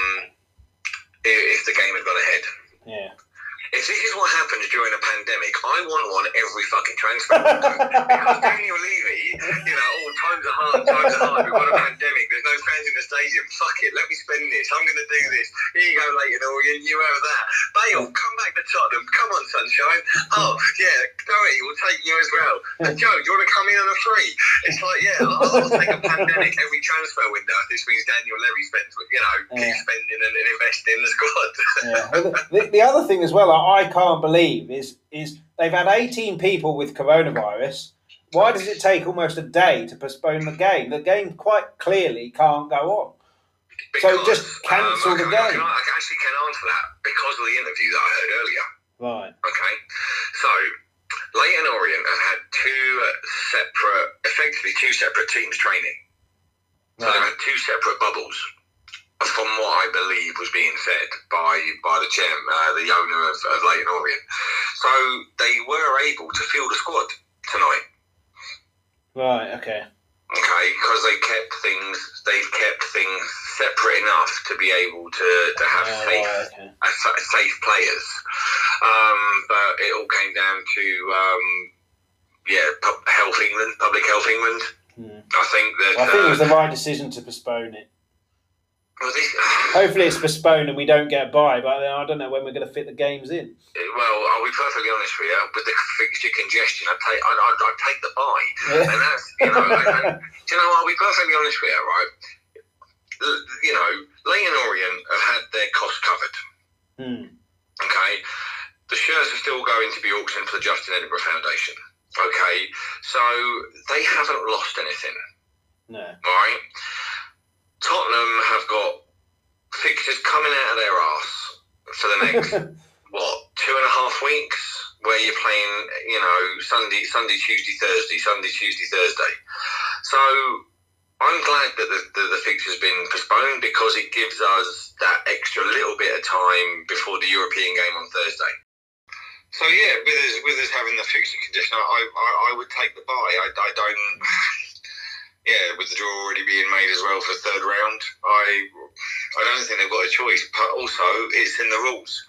if the game had gone ahead. Yeah. If this is what happens during a pandemic, I want one every fucking transfer window. because Daniel Levy, you know, oh, times are hard, times are hard. We've got a pandemic. There's no fans in the stadium. Fuck it, let me spend this. I'm going to do this. Here you go, Leyton Orient. You have that. Bale, come back to Tottenham. Come on, sunshine. Oh, yeah, Doherty, we'll take you as well. Uh, and Joe, do you want to come in on a free? It's like, yeah, I'll, I'll take a pandemic every transfer window. This means Daniel Levy spends, you know, Yeah. keeps spending and, and investing in the squad. Yeah. The, the other thing as well, I can't believe is is they've had 18 people with coronavirus. Why does it take almost a day to postpone the game? The game quite clearly can't go on. So just cancel um, I the can- I game. can- I actually can answer that because of the interview that I heard earlier. Right. Okay, so Leyton Orient have had two separate, effectively two separate teams training. So they've had two separate bubbles. From what I believe was being said by by the chair, uh, the owner of, of Leyton Orient, so they were able to field a squad tonight. Right. Okay. Okay, because they kept things, they've kept things separate enough to be able to, to have Yeah, safe okay. uh, sa- safe players. Um, but it all came down to um, yeah, Health England, Public Health England. Hmm. I think that. I think it was uh, the right decision to postpone it. Well, this, Hopefully, it's postponed and we don't get a bye. But I don't know when we're going to fit the games in. well, I'll be perfectly honest with you. With the fixture congestion, I'd take, I'd, I'd, I'd take the. Yeah. And that's, you know, and, you know, I'll be perfectly honest with you, right? You know, Leyton Orient have had their costs covered. Hmm. Okay, the shirts are still going to be auctioned for the Justin Edinburgh Foundation. Okay, so they haven't lost anything. No. All right, Tottenham have got fixtures coming out of their arse for the next what two and a half weeks, where you're playing, you know, Sunday, Sunday, Tuesday, Thursday, Sunday, Tuesday, Thursday. So I'm glad that the, the, the fixture's been postponed because it gives us that extra little bit of time before the European game on Thursday. So yeah, with us with us having the fixture condition, I I, I would take the bye. I, I don't. Yeah, with the draw already being made as well for the third round, I I don't think they've got a choice. But also, it's in the rules.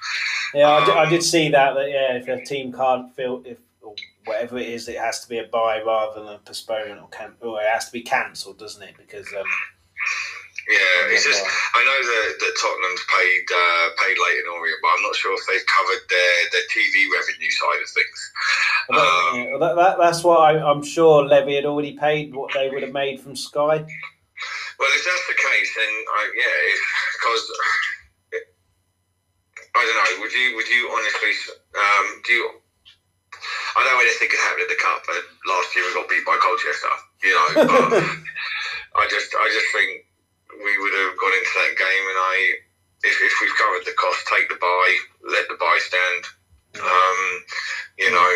Yeah, I did, I did see that. That yeah, if a team can't fill, if or whatever it is, it has to be a bye rather than a postponement or can, or it has to be cancelled, doesn't it? Because um, Yeah, it's just I know that, that Tottenham's paid uh, paid Leyton Orient, but I'm not sure if they've covered their, their TV revenue side of things. Um, yeah, that, that, that's what I, I'm sure Levy had already paid what they would have made from Sky. Well, if that's the case, then I, yeah, because I don't know. Would you would you honestly um, do you? I know anything could happen in the cup, but last year we got beat by Colchester. You know, but I just I just think we would have gone into that game, and I if, if we've covered the cost, take the bye, let the bye stand. Um, you know,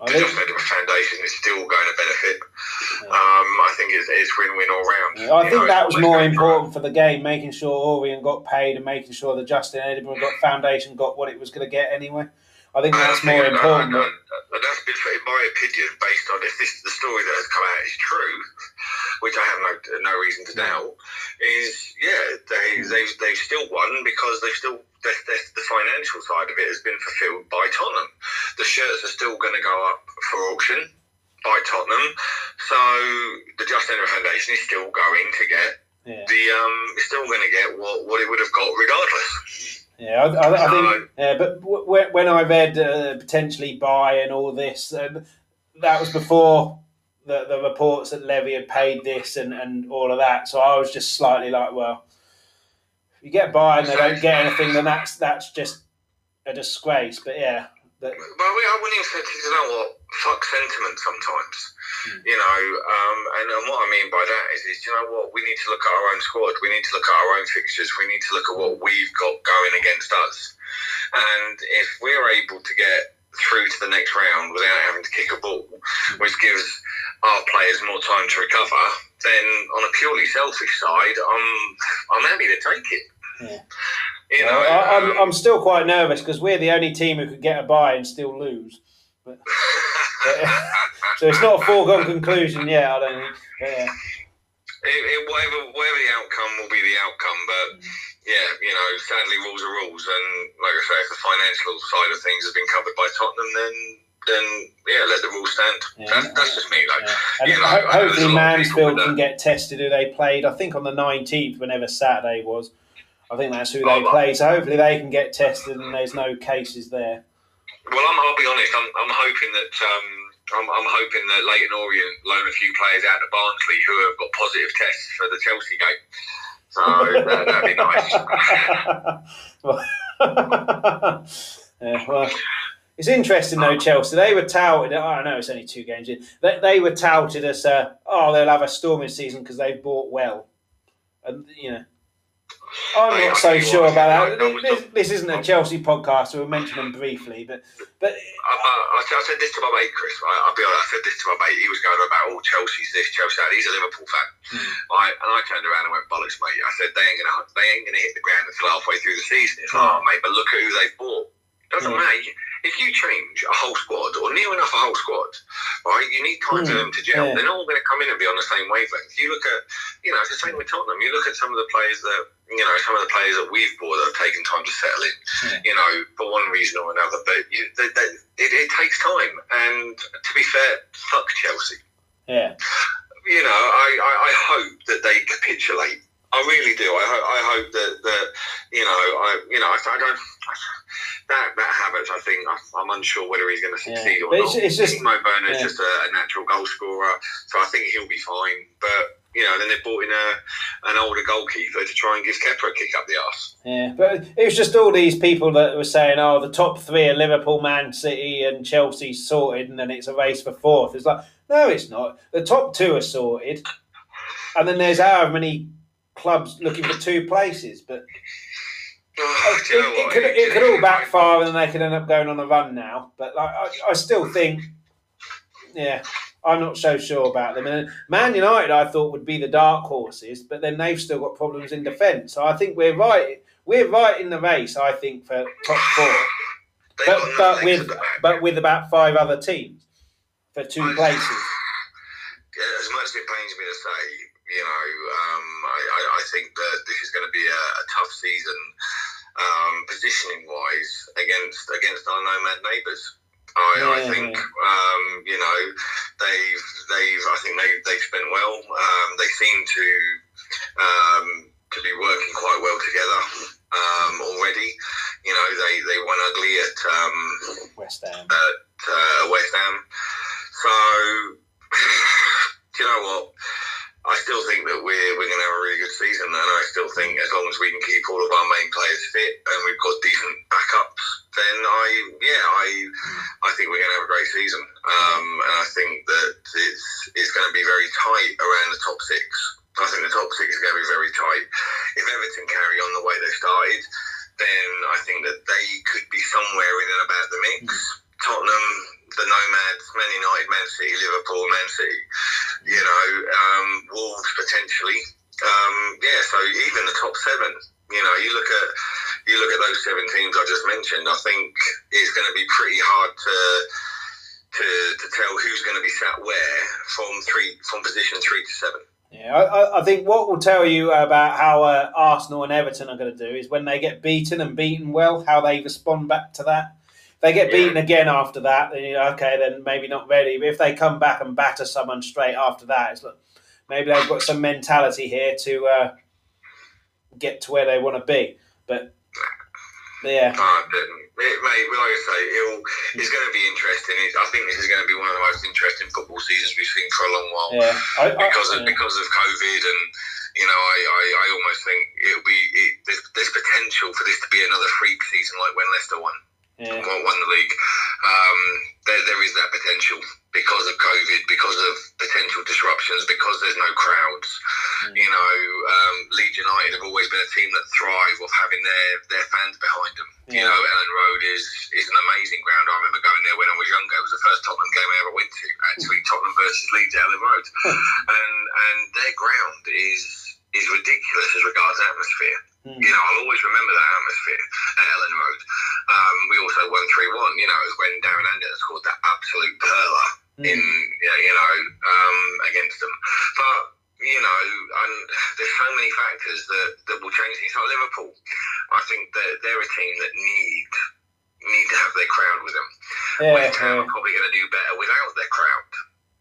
I the think, Just Foundation is still going to benefit. Um, I think it's, it's win-win all round. yeah, I You think know, that was more important for the game, making sure Orient got paid and making sure the Justin Edinburgh got Foundation got what it was going to get anyway. I think that's I more important. And, and, and that's been, in my opinion, based on if this the story that has come out is true, which I have no no reason to doubt, is yeah they Hmm. they they've still won because they've still the, the, the financial side of it has been fulfilled by Tottenham. The shirts are still going to go up for auction by Tottenham, so the Just Ender Foundation is still going to get Yeah. the um is still going to get what what it would have got regardless. Yeah, I, I, I think. Yeah, but w- when I read uh, potentially bye and all this, um, that was before the the reports that Levy had paid this and, and all of that. So I was just slightly like, well, if you get by and they don't get anything, then that's that's just a disgrace. But yeah, that, Well, we, I wouldn't even you know what fuck sentiment sometimes. Hmm. You know, um, and, and what I mean by that is, is you know what we need to look at our own squad. We need to look at our own fixtures. We need to look at what we've got going against us. And if we're able to get through to the next round without having to kick a ball, which gives our players more time to recover, then on a purely selfish side, I'm I'm happy to take it. Yeah. You know, I, I'm, um, I'm still quite nervous because we're the only team who could get a bye and still lose. But, so it's not a foregone conclusion yet. I don't think. But, yeah. It, it, whatever, whatever the outcome will be the outcome, but yeah, you know, sadly rules are rules, and like I say, if the financial side of things has been covered by Tottenham, then then yeah, let the rules stand. Yeah. That's, that's just me, though. Yeah. You know, ho- I know there's hopefully a lot of people Mansfield can get tested who they played. I think on the 19th, whenever Saturday was. I think that's who they oh, play. So hopefully they can get tested and there's no cases there. Well, I'm, I'll be honest. I'm, I'm hoping that um, I'm, I'm, hoping that Leyton Orient loan a few players out to Barnsley who have got positive tests for the Chelsea game. So that, would be nice. yeah, well, it's interesting though, Chelsea. They were touted. I Oh, I know it's only two games in. They, they were touted as, uh, oh, they'll have a storming season because they've bought well, and you know. I'm not so sure about that. This, this, isn't a Chelsea podcast, so we'll mention them briefly. But but I, I, I said this to my mate Chris. Right? I'll be honest. I said this to my mate. He was going about all oh, Chelsea's this, Chelsea that. He's a Liverpool fan, hmm. right? And I turned around and went bollocks, mate. I said they ain't gonna they ain't gonna hit the ground until halfway through the season. It's like, oh, mate, but look at who they've bought. Doesn't yeah. matter if you change a whole squad or near enough a whole squad, right, you need time mm, for them to gel. Yeah. They're not all going to come in and be on the same wavelength. You look at, you know, it's the same with Tottenham. You look at some of the players that, you know, some of the players that we've bought that have taken time to settle in, yeah. you know, for one reason or another. But you, they, they, it, it takes time. And to be fair, fuck Chelsea. Yeah. You know, I, I, I hope that they capitulate. I really do. I, ho- I hope that, that you know, I you know, I, I don't. I, that that Havertz, I think I'm unsure whether he's going to succeed yeah. or but not. It's, it's just Mo Werner's yeah. just a, a, natural goal scorer, so I think he'll be fine. But you know, then they brought in a an older goalkeeper to try and give Kepa a kick up the arse. Yeah, but it was just all these people that were saying, "Oh, the top three are Liverpool, Man City, and Chelsea sorted, and then it's a race for fourth. It's like, no, it's not. The top two are sorted, and then there's however many clubs looking for two places, but Oh, it, it, could, it could all backfire and then they could end up going on a run now. But like, I, I still think, yeah, I'm not so sure about them. And Man United, I thought would be the dark horses, but then they've still got problems in defence. So I think we're right. We're right in the race. I think for top four, but but with but with about five other teams for two I, places. As much as it pains me to say, you know, um, I, I, I, think that this is going to be a, a tough season um, positioning wise against against our nomad neighbours. I, yeah, I think um, you know they've they've I think they they've spent well. Um, they seem to um, to be working quite well together um, already. You know they, they won ugly at um, West Ham. At uh, West Ham. So do you know what? I still think that we're we're going to have a really good season, and I still think as long as we can keep all of our main players fit and we've got decent backups, then I yeah I I think we're going to have a great season, um, and I think that it's it's going to be very tight around the top six. I think the top six is going to be very tight. If Everton carry on the way they started, then I think that they could be somewhere in and about the mix. Tottenham, the Nomads, Man United, Man City, Liverpool, Man City you know, um, Wolves potentially. Um, yeah, so even the top seven, you know, you look at you look at those seven teams I just mentioned. I think it's going to be pretty hard to to to tell who's going to be sat where from three from position three to seven. Yeah, I, I think what will tell you about how uh, Arsenal and Everton are going to do is when they get beaten and beaten well, how they respond back to that they get beaten again after that, then you know, okay, then maybe not ready. But if they come back and batter someone straight after that, it's like maybe they've got some mentality here to uh, get to where they want to be. But yeah. Uh, it, mate, like I say, it'll, it's going to be interesting. It, I think this is going to be one of the most interesting football seasons we've seen for a long while. Yeah. I, I, because of yeah. because of COVID and you know, I, I, I almost think it'll be it, there's, there's potential for this to be another freak season like when Leicester won yeah. won the league. Um, there, there is that potential because of COVID, because of potential disruptions, because there's no crowds. Mm. You know, um, Leeds United have always been a team that thrive off having their, their fans behind them. Yeah. You know, Elland Road is, is an amazing ground. I remember going there when I was younger. It was the first Tottenham game I ever went to, actually, Tottenham versus Leeds at Elland Road. and, and their ground is, is ridiculous as regards atmosphere. Mm. You know, I'll always remember that atmosphere at Elland Road. Um, we also won 3 1. You know, it was when Darren Anderton scored that absolute perler mm. in, you know, um, against them. But, you know, and there's so many factors that, that will change things. Like Liverpool, I think that they're a team that need need to have their crowd with them. Yeah, West Ham yeah. are probably going to do better without their crowd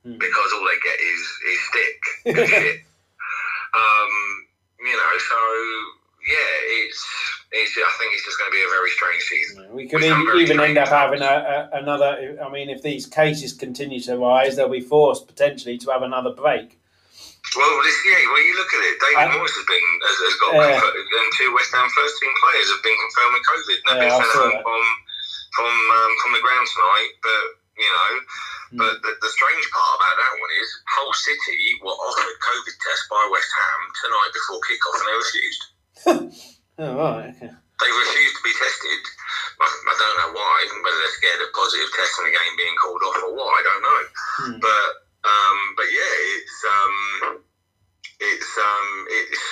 mm. because all they get is, is stick and shit. Um, you know, so yeah, it's, it's. I think it's just going to be a very strange season. We could even, end up having a, a, another. I mean, if these cases continue to rise, they'll be forced potentially to have another break. Well, this yeah. Well, you look at it. David Uh, Moyes has been has, has got Yeah. confirmed, and two West Ham first team players have been confirmed with COVID. And they've Yeah, I been sent home from from um, from the ground tonight. But you know, Hmm. but the, the strange part about that one is Hull City were offered COVID tests by West Ham tonight before kickoff, and they refused. Oh, right. Okay. They refused to be tested. I, I don't know why. Whether they're scared of positive tests and the game being called off or what, I don't know. Hmm. But um, but yeah, it's um, it's um, it's.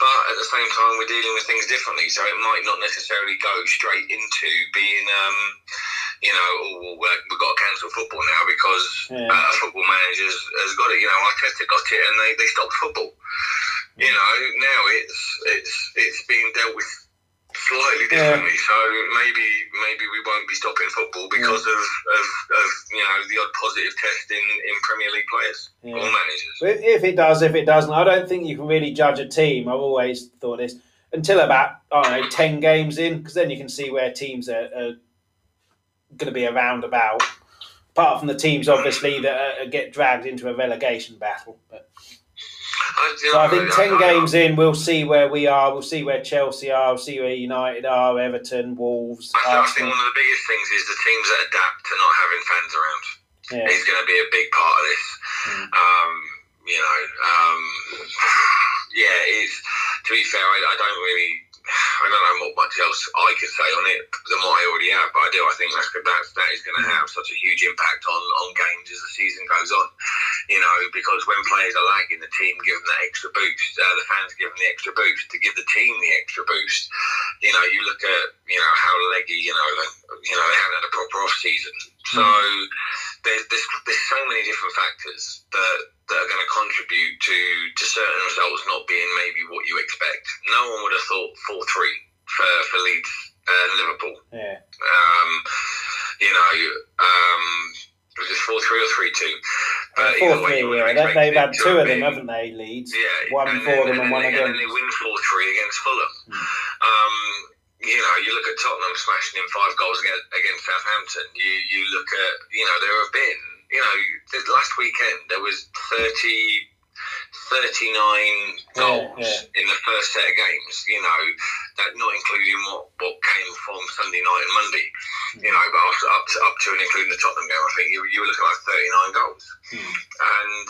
But at the same time, we're dealing with things differently, so it might not necessarily go straight into being, um, you know, oh, we've got to cancel football now because Yeah. uh, football manager has, has got it. You know, Arteta got it, and they, they stopped football. You know, now it's it's it's being dealt with slightly Yeah. differently. So maybe maybe we won't be stopping football because of, of, of you know the odd positive test in, in Premier League players or managers. But If it does, if it doesn't, I don't think you can really judge a team. I've always thought this until about I don't know ten games in, because then you can see where teams are, are going to be around about. Apart from the teams, obviously, that uh, get dragged into a relegation battle. But, I, so I think ten I- games in, we'll see where we are. We'll see where Chelsea are. We'll see where United are. Everton, Wolves, I, I think one of the biggest things is the teams that adapt to not having fans around. Yeah. Is going to be a big part of this. Mm. Um, you know, um, yeah. It's to be fair, I, I don't really. I don't know what much else I could say on it than what I already have, but I do. I think that's that's that is going to have such a huge impact on, on games as the season goes on. You know, because when players are lagging, the team give them that extra boost. Uh, the fans give them the extra boost to give the team the extra boost. You know, you look at you know how leggy. You know, you know they haven't had a proper off season, so there's, there's there's so many different factors that that are going to contribute to to certain results not being maybe what you expect. No one would have thought four three for for Leeds and Liverpool. Yeah. Um, you know, um, was it four three or three two? But Four three, yeah. They, they've had two of them, haven't they, Leeds? yeah, One and for then, them and one then, against. And they win four three against Fulham. Hmm. Um, you know, you look at Tottenham smashing in five goals against, against Southampton. You you look at you know there have been you know last weekend there was 30, 39 goals yeah. in the first set of games. You know, that not including what, what came from Sunday night and Monday. You know, but up to, up to, and including the Tottenham game, I think you, you were looking at like thirty nine goals Hmm. and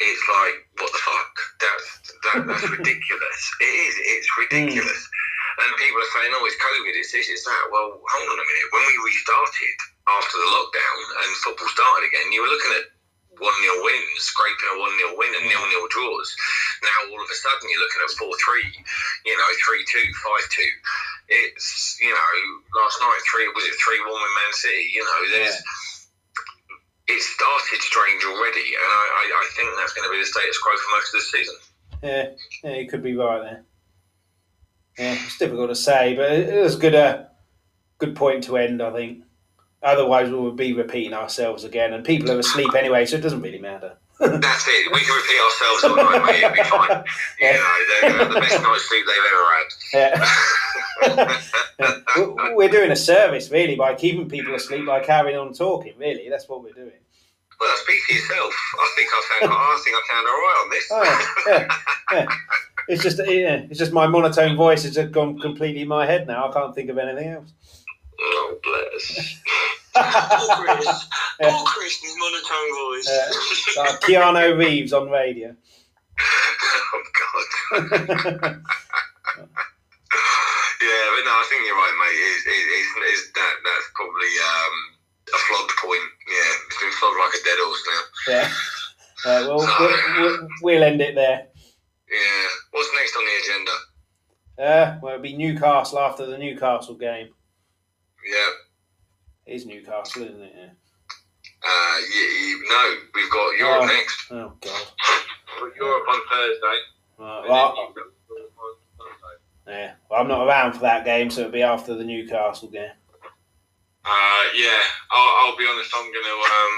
it's like, what the fuck? That's that, that's ridiculous. It is. It's ridiculous. And people are saying, "Oh, it's COVID. It's this. It's that." Well, hold on a minute. When we restarted after the lockdown and football started again, you were looking at one 0 wins, scraping a one 0 win, and nil nil draws. Now all of a sudden you're looking at four three, you know, three two, five two. It's you know, last night three was it three one with Man City. You know, there's it started strange already, and I, I, I think that's going to be the status quo for most of this season. Yeah, yeah, you could be right there. Yeah, it's difficult to say, but it was good. A good point to end, I think. Otherwise, we would be repeating ourselves again, and people are asleep anyway, so it doesn't really matter. That's it. We can repeat ourselves all night, mate. It'll be fine. You know, to have the best night's sleep they've ever had. Yeah. We're doing a service really by keeping people asleep by carrying on talking. Really, that's what we're doing. Well, speak for yourself. I think I found. I think I found all right on this. Oh, yeah, yeah. It's just yeah, it's just my monotone voice has just gone completely in my head now. I can't think of anything else. Oh, bless. Poor Chris. Poor Chris, his monotone voice. Yeah. Like Keanu Reeves on radio. oh, God. Yeah, but no, I think you're right, mate. It's, it's that that's probably um, a flogged point. Yeah, it's been flogged like a dead horse now. Yeah. Uh, well, we'll, we'll, we'll end it there. Yeah. What's next on the agenda? Uh, well, it'll be Newcastle after the Newcastle game. Yeah. It is Newcastle, isn't it? Yeah. Uh, you, you, no, we've got Europe Oh. next. Oh God. We've got Europe on Thursday. Right, well, then you've got Europe on Sunday. yeah. Well, I'm not around for that game, so it'll be after the Newcastle game. Uh, yeah, I'll, I'll be honest. I'm gonna. Um,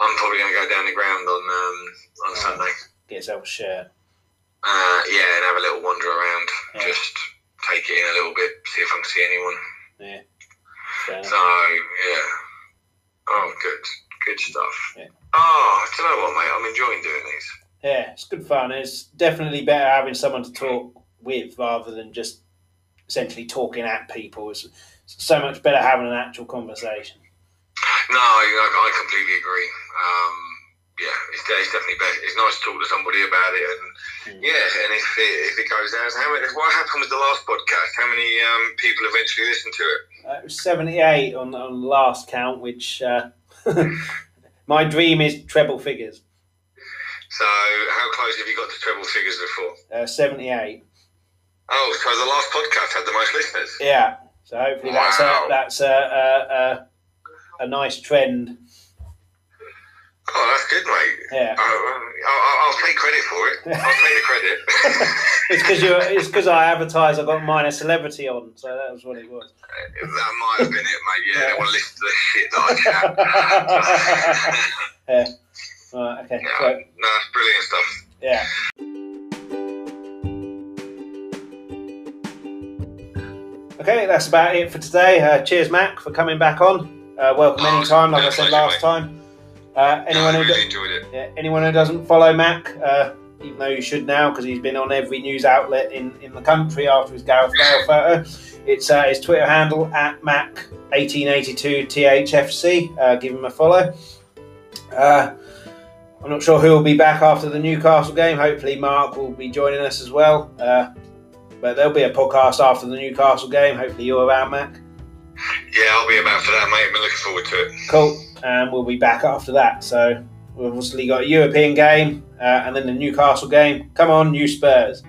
I'm probably gonna go down the ground on um, on Oh. Sunday. Get yourself a shirt. Uh, yeah, and have a little wander around. Yeah. Just take it in a little bit, see if I can see anyone. Yeah. So yeah. Oh, good, good stuff. Yeah. Oh, do you know what, mate? I'm enjoying doing these. Yeah, it's good fun. It's definitely better having someone to talk with rather than just essentially talking at people. It's so much better having an actual conversation. No, I, I completely agree. Um, yeah, it's, it's, definitely better. It's nice to talk to somebody about it, and mm. yeah, and if it, if it goes down, how many, what happened with the last podcast? How many um, people eventually listened to it? Uh, it was seventy-eight on on the last count, which uh, my dream is treble figures. So, how close have you got to treble figures before? Uh, seventy-eight. Oh, so the last podcast had the most listeners. Yeah. So hopefully wow. that's a, that's a, a, a, a nice trend. Oh, that's good, mate. Yeah. Oh, I'll, I'll, I'll take credit for it. I'll take the credit. it's because you. It's because I advertised. I got minor celebrity on, so that was what it was. That might have been it, mate. Yeah, yeah. they want to listen to the shit that I chat. yeah. Right. Okay. So, no, that's brilliant stuff. Yeah. Okay, that's about it for today. Uh, cheers, Mac, for coming back on. Uh, welcome oh, anytime, like I said last time. Uh, anyone, who really enjoyed it. Yeah, anyone who doesn't follow Mac, uh, even though you should now because he's been on every news outlet in, in the country after his Gareth Bale photo. It's uh, his Twitter handle at Mac1882THFC. Uh, give him a follow. I'm not sure who will be back after the Newcastle game. Hopefully, Mark will be joining us as well. But there'll be a podcast after the Newcastle game. Hopefully you're around, Mac. Yeah, I'll be about for that, mate. I'm looking forward to it. Cool. And we'll be back after that. So we've obviously got a European game uh, and then the Newcastle game. Come on, you Spurs.